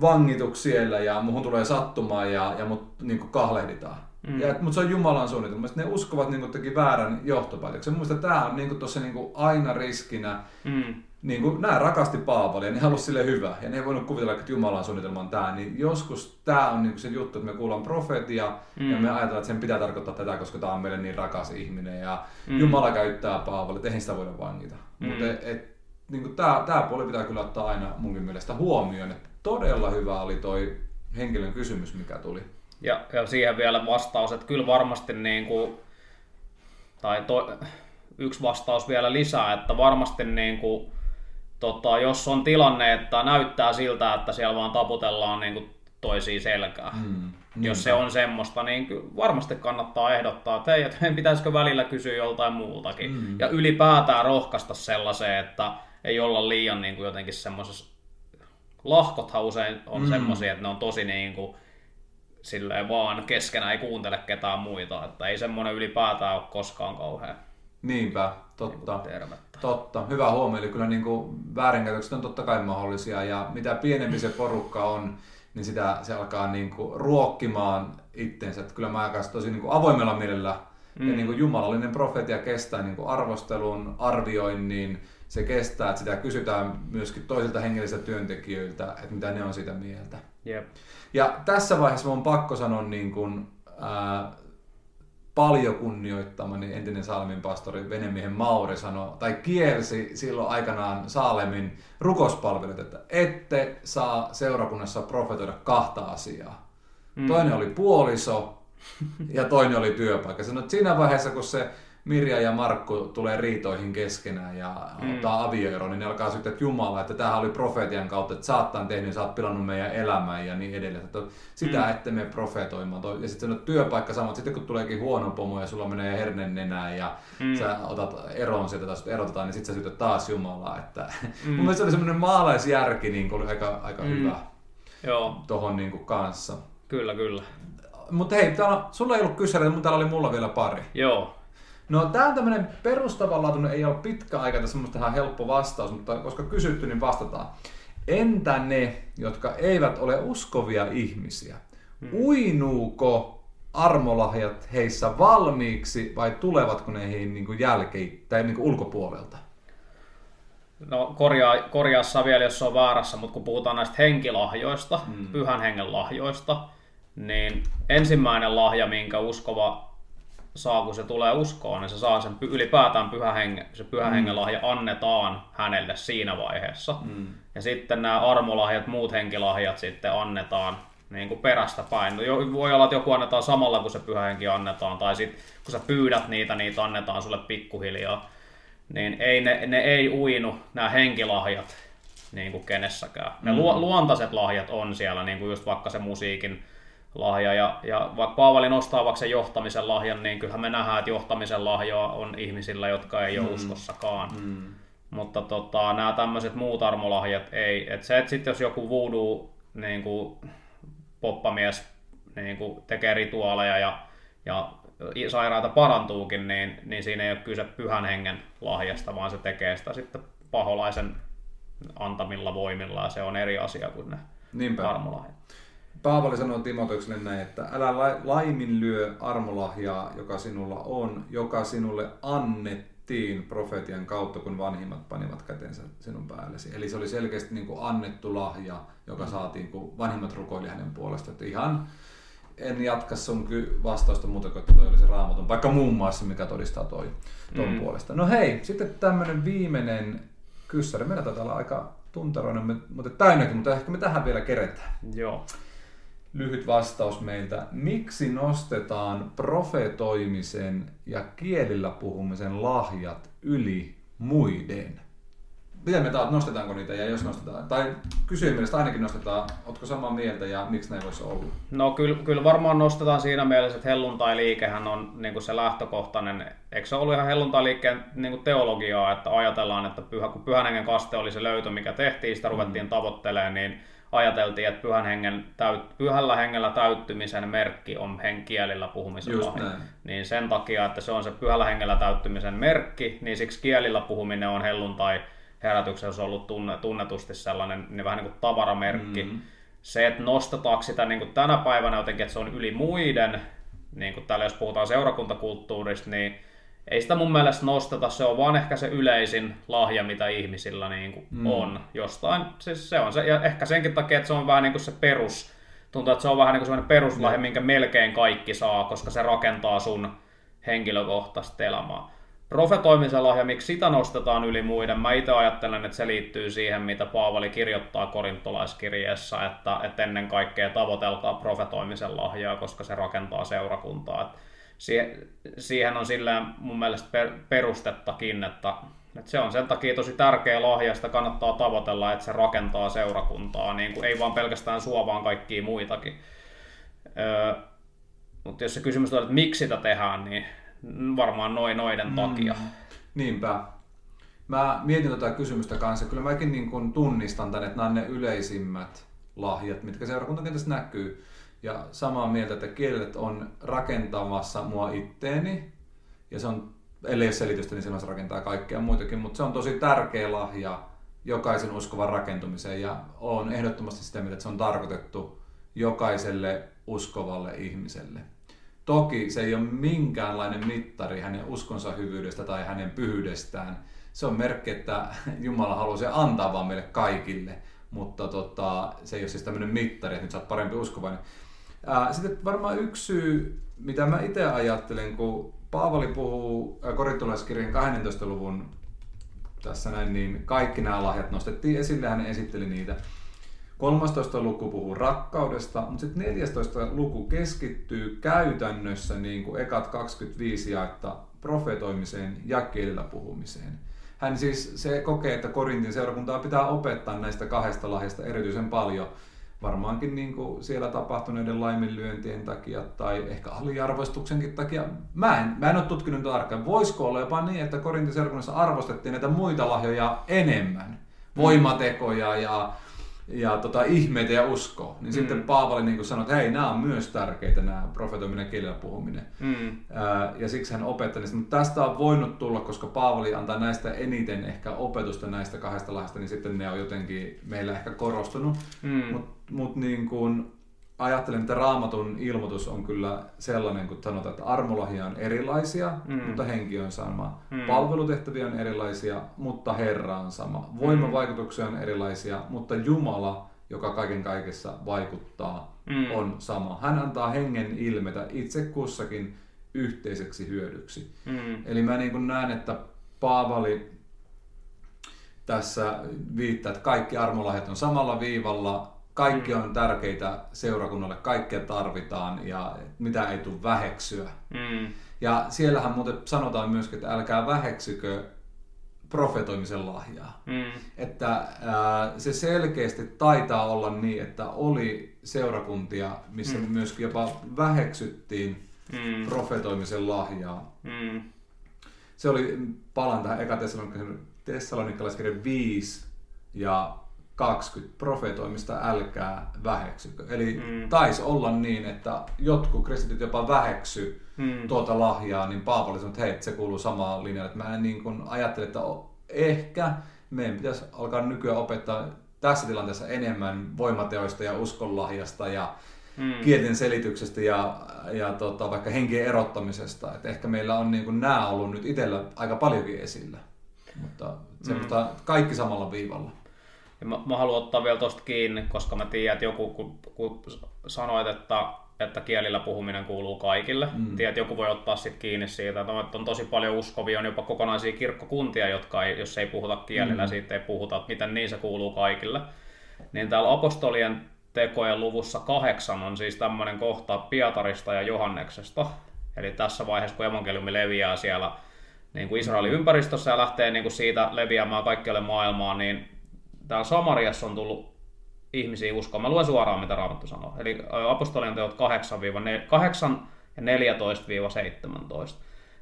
vangituksi siellä ja muhun tulee sattumaan ja, ja mut niin kuin kahlehditaan. Mm. Ja, mutta se on Jumalan suunnitelma. Sitten ne uskovat niin kuin, teki väärän johtopäätöksen. Mielestäni tämä on niin tuossa niin aina riskinä. Mm niin kuin, nämä rakasti Paavalia, ne halusi sille hyvää, ja ne ei voinut kuvitella, että Jumalan suunnitelma on tämä, niin joskus tämä on niin se juttu, että me kuullaan profetia, mm. ja me ajatellaan, että sen pitää tarkoittaa tätä, koska tämä on meille niin rakas ihminen, ja mm. Jumala käyttää Paavalia, että eihän sitä voida vangita. Mm. Mutta niin tämä, tämä puoli pitää kyllä ottaa aina munkin mielestä huomioon, että todella hyvä oli toi henkilön kysymys, mikä tuli. Ja, ja siihen vielä vastaus, että kyllä varmasti niin kuin, tai to, yksi vastaus vielä lisää, että varmasti niin kuin, tota, jos on tilanne, että näyttää siltä, että siellä vaan taputellaan niin kuin toisiin selkää. Mm, jos se on semmoista, niin varmasti kannattaa ehdottaa, että hei, että pitäisikö välillä kysyä joltain muultakin. Mm. Ja ylipäätään rohkaista sellaiseen, että ei olla liian niin kuin jotenkin semmoisessa... Lahkothan usein on mm. semmoisia, että ne on tosi niin kuin, silleen vaan keskenään ei kuuntele ketään muita, että ei semmoinen ylipäätään ole koskaan kauhean Niinpä, totta. Niin totta, hyvä huomio. Eli kyllä niin kuin väärinkäytökset on totta kai mahdollisia ja mitä pienempi se porukka on, niin sitä se alkaa niin kuin ruokkimaan itsensä. Että kyllä mä kanssa tosi niin kuin avoimella mielellä mm. ja niin kuin jumalallinen profetia kestää niin kuin arvostelun, arvioinnin, se kestää, että sitä kysytään myöskin toisilta hengellisiltä työntekijöiltä, että mitä ne on siitä mieltä. Yep. Ja tässä vaiheessa on pakko sanoa niin kuin, ää, paljon kunnioittamani entinen Saalemin pastori Venemiehen Mauri sanoi, tai kielsi silloin aikanaan Saalemin rukospalvelut, että ette saa seurakunnassa profetoida kahta asiaa. Mm. Toinen oli puoliso ja toinen oli työpaikka. Sanoit, siinä vaiheessa, kun se Mirja ja Markku tulee riitoihin keskenään ja mm. ottaa avioero, niin ne alkaa syyttää, että Jumala, että tämähän oli profetian kautta, että saattaan tehnyt, sä oot pilannut meidän elämää ja niin edelleen. Että sitä mm. ette me profetoimaan. Ja sitten on työpaikka sama, sitten kun tuleekin huono pomo ja sulla menee hernen nenään ja mm. sä otat eroon sieltä tai erotetaan, niin sitten sä syytät taas Jumalaa. Että mm. mun mielestä se oli semmoinen maalaisjärki niin oli aika, aika mm. hyvä Joo. tohon niin kanssa. Kyllä, kyllä. Mutta hei, täällä, sulla ei ollut kyselyä, mutta täällä oli mulla vielä pari. Joo. No tämä on tämmöinen perustavanlaatuinen, ei ole pitkä aika tässä semmoista ihan helppo vastaus, mutta koska kysytty, niin vastataan. Entä ne, jotka eivät ole uskovia ihmisiä? Hmm. Uinuuko armolahjat heissä valmiiksi vai tulevatko ne heihin niin kuin jälkeen tai niin kuin ulkopuolelta? No korjaa, korjaa vielä, jos se on väärässä, mutta kun puhutaan näistä henkilahjoista, mm. pyhän hengen lahjoista, niin ensimmäinen lahja, minkä uskova saa, kun se tulee uskoon, niin se saa sen ylipäätään pyhä hengen, se pyhä mm. hengen lahja annetaan hänelle siinä vaiheessa. Mm. Ja sitten nämä armolahjat, muut henkilahjat sitten annetaan niin kuin perästä päin. No, voi olla, että joku annetaan samalla, kun se pyhä henki annetaan, tai sitten kun sä pyydät niitä, niitä annetaan sulle pikkuhiljaa. Niin ei, ne, ne ei uinu, nämä henkilahjat, niin kuin kenessäkään. Ne mm. lu, luontaiset lahjat on siellä, niin kuin just vaikka se musiikin lahja. Ja, ja vaikka Paavali nostaa vaikka sen johtamisen lahjan, niin kyllähän me nähdään, että johtamisen lahjoa on ihmisillä, jotka ei mm. ole uskossakaan. Mm. Mutta tota, nämä tämmöiset muut armolahjat ei. Et se, että sitten jos joku voodoo niin kuin poppamies niin kuin tekee rituaaleja ja, ja sairaata parantuukin, niin, niin siinä ei ole kyse pyhän hengen lahjasta, vaan se tekee sitä sitten paholaisen antamilla voimilla ja se on eri asia kuin ne Niinpä. armolahjat. Paavali sanoo Timoteokselle näin, että älä laiminlyö armolahjaa, joka sinulla on, joka sinulle annettiin profetian kautta, kun vanhimmat panivat kätensä sinun päällesi. Eli se oli selkeästi niin kuin annettu lahja, joka saatiin, kun vanhimmat rukoili hänen puolesta. Että ihan en jatka sun vastausta muuta kuin, että toi oli se raamatun, vaikka muun muassa, mikä todistaa toi ton mm. puolesta. No hei, sitten tämmönen viimeinen kyssäri. Meillä taitaa olla aika tunteroinen, mutta täynnäkin, mutta ehkä me tähän vielä keretään. Joo lyhyt vastaus meiltä. Miksi nostetaan profetoimisen ja kielillä puhumisen lahjat yli muiden? Miten me taat, nostetaanko niitä ja jos nostetaan? Tai kysyjen mielestä ainakin nostetaan, ootko samaa mieltä ja miksi näin voisi olla? No kyllä, kyllä varmaan nostetaan siinä mielessä, että helluntai-liikehän on niin kuin se lähtökohtainen. Eikö se ollut ihan helluntai-liikkeen niin kuin teologiaa, että ajatellaan, että pyhä, kun pyhän hengen kaste oli se löytö, mikä tehtiin, sitä ruvettiin mm. tavoittelemaan, niin ajateltiin, että pyhän hengen täyt, pyhällä hengellä täyttymisen merkki on henkielillä puhumisen Niin sen takia, että se on se pyhällä hengellä täyttymisen merkki, niin siksi kielillä puhuminen on helluntai herätyksessä ollut tunne, tunnetusti sellainen niin vähän niin kuin tavaramerkki. Mm-hmm. Se, että nostetaanko sitä niin kuin tänä päivänä jotenkin, että se on yli muiden, niin kuin täällä jos puhutaan seurakuntakulttuurista, niin ei sitä mun mielestä nosteta, se on vaan ehkä se yleisin lahja, mitä ihmisillä niin kuin mm. on jostain. Siis se on se, ja ehkä senkin takia, että se on vähän niin kuin se perus, tuntuu, että se on vähän niin kuin sellainen peruslahja, mm. minkä melkein kaikki saa, koska se rakentaa sun henkilökohtaista elämää. Profetoimisen lahja, miksi sitä nostetaan yli muiden? Mä itse ajattelen, että se liittyy siihen, mitä Paavali kirjoittaa korintolaiskirjeessä, että, että ennen kaikkea tavoitelkaa profetoimisen lahjaa, koska se rakentaa seurakuntaa. Että siihen, on sillä mun mielestä per, perustettakin, että, että se on sen takia tosi tärkeä lahja, sitä kannattaa tavoitella, että se rakentaa seurakuntaa, niin kuin ei vaan pelkästään sua, vaan kaikkia muitakin. Öö, mutta jos se kysymys on, että miksi sitä tehdään, niin varmaan noin noiden mm. takia. Niinpä. Mä mietin tätä kysymystä kanssa. Kyllä mäkin niin kun tunnistan tänne, että nämä on ne yleisimmät lahjat, mitkä seurakuntakentässä näkyy. Ja samaa mieltä, että kielet on rakentamassa mua itteeni. Ja se on, ellei ole selitystä, niin silloin se rakentaa kaikkea muitakin. Mutta se on tosi tärkeä lahja jokaisen uskovan rakentumiseen. Ja on ehdottomasti sitä mieltä, että se on tarkoitettu jokaiselle uskovalle ihmiselle. Toki se ei ole minkäänlainen mittari hänen uskonsa hyvyydestä tai hänen pyhyydestään. Se on merkki, että Jumala haluaa se antaa vaan meille kaikille, mutta tota, se ei ole siis tämmöinen mittari, että nyt sä oot parempi uskovainen. Sitten varmaan yksi syy, mitä mä itse ajattelen, kun Paavali puhuu korintolaiskirjan 12. luvun tässä näin, niin kaikki nämä lahjat nostettiin esille, hän esitteli niitä. 13. luku puhuu rakkaudesta, mutta sitten 14. luku keskittyy käytännössä niin kuin ekat 25 jaetta profetoimiseen ja kielillä puhumiseen. Hän siis se kokee, että Korintin seurakuntaa pitää opettaa näistä kahdesta lahjasta erityisen paljon – varmaankin niin kuin siellä tapahtuneiden laiminlyöntien takia tai ehkä aliarvostuksenkin takia. Mä en, mä en ole tutkinut tarkkaan. Voisiko olla jopa niin, että Korintin arvostettiin näitä muita lahjoja enemmän? Voimatekoja ja ja tota, ihmeitä ja uskoa. Niin mm. sitten Paavali niin sanoi, että hei, nämä on myös tärkeitä, nämä profetoiminen, kielellä puhuminen. Mm. Ää, ja siksi hän opetti niistä. Mutta tästä on voinut tulla, koska Paavali antaa näistä eniten ehkä opetusta näistä kahdesta lahdesta, niin sitten ne on jotenkin meillä ehkä korostunut. Mm. Mutta mut niin kuin, ajattelen, että raamatun ilmoitus on kyllä sellainen, kun sanotaan, että armolahja on erilaisia, mm. mutta henki on sama. Mm. Palvelutehtäviä on erilaisia, mutta Herra on sama. Voimavaikutuksia on erilaisia, mutta Jumala, joka kaiken kaikessa vaikuttaa, mm. on sama. Hän antaa hengen ilmetä itse kussakin yhteiseksi hyödyksi. Mm. Eli mä niin kuin näen, että Paavali tässä viittaa, että kaikki armolahjat on samalla viivalla, kaikki mm. on tärkeitä seurakunnalle, kaikkea tarvitaan ja mitä ei tule väheksyä. Mm. Ja siellähän muuten sanotaan myöskin, että älkää väheksykö profetoimisen lahjaa. Mm. Että ää, se selkeästi taitaa olla niin, että oli seurakuntia, missä mm. myöskin jopa väheksyttiin mm. profetoimisen lahjaa. Mm. Se oli, palan tähän eka Tessalonikalaiskirjan 5 ja 20 profetoimista älkää väheksykö. Eli mm. taisi olla niin, että jotkut kristityt jopa väheksy mm. tuota lahjaa, niin Paavali sanoi, että hei, se kuuluu samaan linjaan. Että mä en niin kuin ajattele, että ehkä meidän pitäisi alkaa nykyään opettaa tässä tilanteessa enemmän voimateoista ja uskonlahjasta ja mm. kielten selityksestä ja, ja tota, vaikka henkien erottamisesta. Että ehkä meillä on niin kuin nämä ollut nyt itsellä aika paljonkin esillä. Mutta mm. kaikki samalla viivalla. Ja mä, mä haluan ottaa vielä tuosta kiinni, koska mä tiedän, että joku, kun, kun sanoit, että, että kielillä puhuminen kuuluu kaikille, mm. tiedät, joku voi ottaa sit kiinni siitä, että on tosi paljon uskovia, on jopa kokonaisia kirkkokuntia, jotka ei, jos ei puhuta kielillä, mm. siitä ei puhuta, että miten niin se kuuluu kaikille. Niin täällä apostolien tekojen luvussa kahdeksan on siis tämmöinen kohta Pietarista ja Johanneksesta. Eli tässä vaiheessa, kun evankeliumi leviää siellä niin kuin Israelin ympäristössä ja lähtee niin kuin siitä leviämään kaikkialle maailmaan, niin täällä Samariassa on tullut ihmisiä uskoon. Mä luen suoraan, mitä Raamattu sanoo. Eli apostolien teot 8, 8 ja 14-17.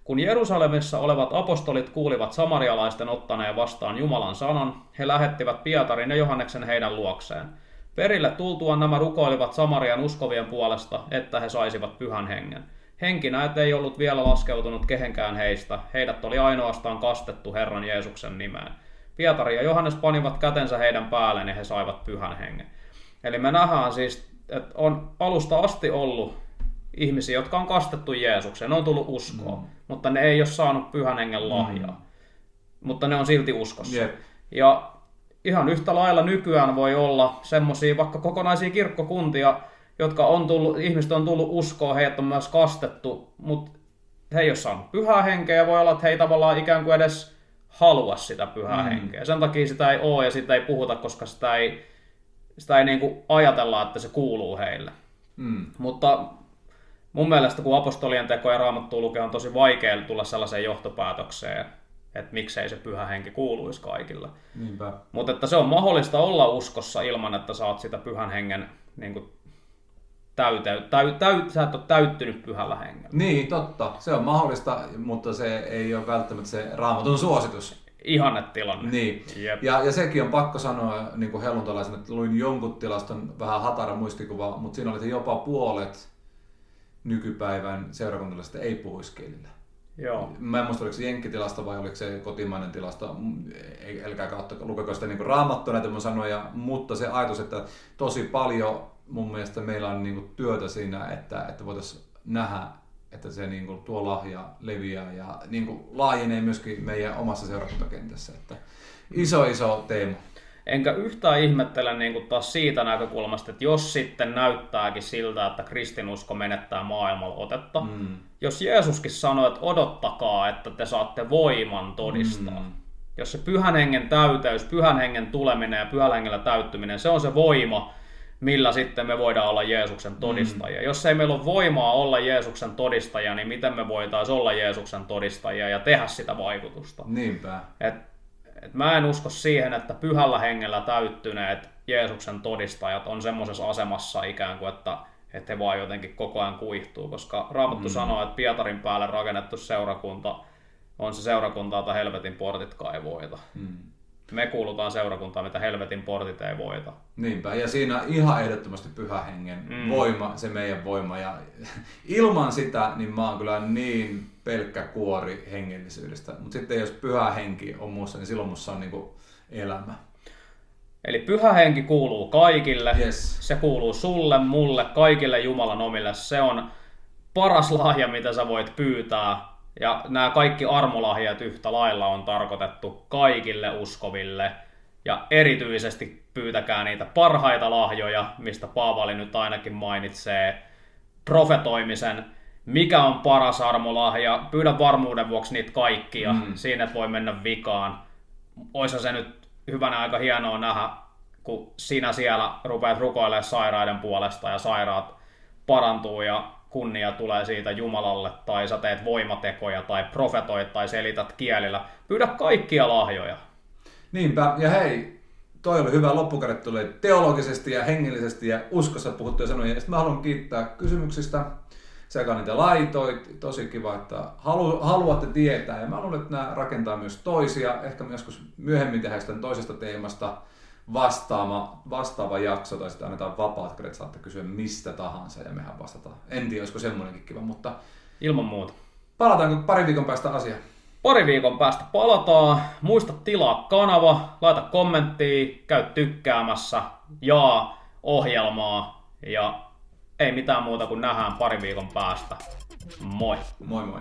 Kun Jerusalemissa olevat apostolit kuulivat samarialaisten ottaneen vastaan Jumalan sanan, he lähettivät Pietarin ja Johanneksen heidän luokseen. Perille tultuaan nämä rukoilivat Samarian uskovien puolesta, että he saisivat pyhän hengen. Henki näet ei ollut vielä laskeutunut kehenkään heistä, heidät oli ainoastaan kastettu Herran Jeesuksen nimeen. Pietari ja Johannes panivat kätensä heidän päälleen ja he saivat pyhän hengen. Eli me nähdään siis, että on alusta asti ollut ihmisiä, jotka on kastettu Jeesukseen, ne on tullut uskoon, mm. mutta ne ei ole saanut pyhän hengen lahjaa. Mm. Mutta ne on silti uskossa. Yep. Ja ihan yhtä lailla nykyään voi olla semmoisia vaikka kokonaisia kirkkokuntia, jotka on tullut, ihmiset on tullut uskoon, heidät on myös kastettu, mutta he ei ole saanut pyhää henkeä ja voi olla, että he ei tavallaan ikään kuin edes halua sitä pyhää mm. henkeä. Sen takia sitä ei ole ja sitä ei puhuta, koska sitä ei, sitä ei niin kuin ajatella, että se kuuluu heille. Mm. Mutta mun mielestä kun apostolien teko ja raamattu lukee, on tosi vaikea tulla sellaiseen johtopäätökseen, että miksei se pyhä henki kuuluisi kaikille. Mutta että se on mahdollista olla uskossa ilman, että saat sitä pyhän hengen niin kuin täytä, täy, täy, sä et ole täyttynyt pyhällä hengellä. Niin, totta. Se on mahdollista, mutta se ei ole välttämättä se raamatun suositus. tilanne. Niin. Jep. Ja, ja sekin on pakko sanoa niin kuin helluntalaisen, että luin jonkun tilaston vähän hatara muistikuva, mutta siinä oli, että jopa puolet nykypäivän seurakuntalaisista ei puhuisi kielillä. Joo. Mä en muista, oliko se jenkkitilasta vai oliko se kotimainen tilasto. Älkää kautta, lukeko sitä niin raamattua näitä sanoja, mutta se ajatus, että tosi paljon mun mielestä meillä on niin kuin työtä siinä, että, että voitaisiin nähdä, että se niin kuin tuo lahja leviää ja niin kuin laajenee myöskin meidän omassa seurakuntakentässä. Että iso iso teema. Enkä yhtään ihmettele niin kuin taas siitä näkökulmasta, että jos sitten näyttääkin siltä, että kristinusko menettää maailmalla otetta, mm. jos Jeesuskin sanoi, että odottakaa, että te saatte voiman todistaa, mm. jos se pyhän hengen täyteys, pyhän hengen tuleminen ja pyhän hengellä täyttyminen, se on se voima, millä sitten me voidaan olla Jeesuksen todistajia. Mm. Jos ei meillä ole voimaa olla Jeesuksen todistajia, niin miten me voitaisiin olla Jeesuksen todistajia ja tehdä sitä vaikutusta? Niinpä. Et, et mä en usko siihen, että pyhällä hengellä täyttyneet Jeesuksen todistajat on semmoisessa asemassa ikään kuin, että, että he vaan jotenkin koko ajan kuihtuu, koska Raamattu mm. sanoo, että Pietarin päälle rakennettu seurakunta on se seurakunta, jota helvetin portitkaan ei voita. Mm me kuulutaan seurakuntaan, mitä helvetin portit ei voita. Niinpä, ja siinä ihan ehdottomasti pyhä hengen mm. voima, se meidän voima. Ja ilman sitä, niin mä oon kyllä niin pelkkä kuori hengellisyydestä. Mutta sitten jos pyhä henki on muussa, niin silloin musta on niinku elämä. Eli pyhä henki kuuluu kaikille. Yes. Se kuuluu sulle, mulle, kaikille Jumalan omille. Se on paras lahja, mitä sä voit pyytää. Ja nämä kaikki armolahjat yhtä lailla on tarkoitettu kaikille uskoville. Ja erityisesti pyytäkää niitä parhaita lahjoja, mistä Paavali nyt ainakin mainitsee. Profetoimisen, mikä on paras armolahja. Pyydä varmuuden vuoksi niitä kaikkia. Mm. Siinä voi mennä vikaan. Oisa se nyt hyvänä aika hienoa nähdä, kun sinä siellä rupeat rukoilemaan sairaiden puolesta ja sairaat parantuu ja kunnia tulee siitä Jumalalle, tai sä teet voimatekoja, tai profetoit, tai selität kielillä. Pyydä kaikkia lahjoja. Niinpä, ja hei, toi oli hyvä loppukädet tuli teologisesti ja hengellisesti ja uskossa puhuttuja sanoja. Sitten mä haluan kiittää kysymyksistä. Sekä niitä laitoit, tosi kiva, että halu, haluatte tietää. Ja mä luulen, että nämä rakentaa myös toisia. Ehkä myös joskus myöhemmin sitten toisesta teemasta vastaava, vastaava jakso, tai sitten annetaan vapaat kädet, saatte kysyä mistä tahansa ja mehän vastataan. En tiedä, olisiko semmoinenkin kiva, mutta Ilman muuta. palataanko pari viikon päästä asiaan? Pari viikon päästä palataan. Muista tilaa kanava, laita kommenttia, käy tykkäämässä, jaa ohjelmaa ja ei mitään muuta kuin nähdään pari viikon päästä. Moi! Moi moi!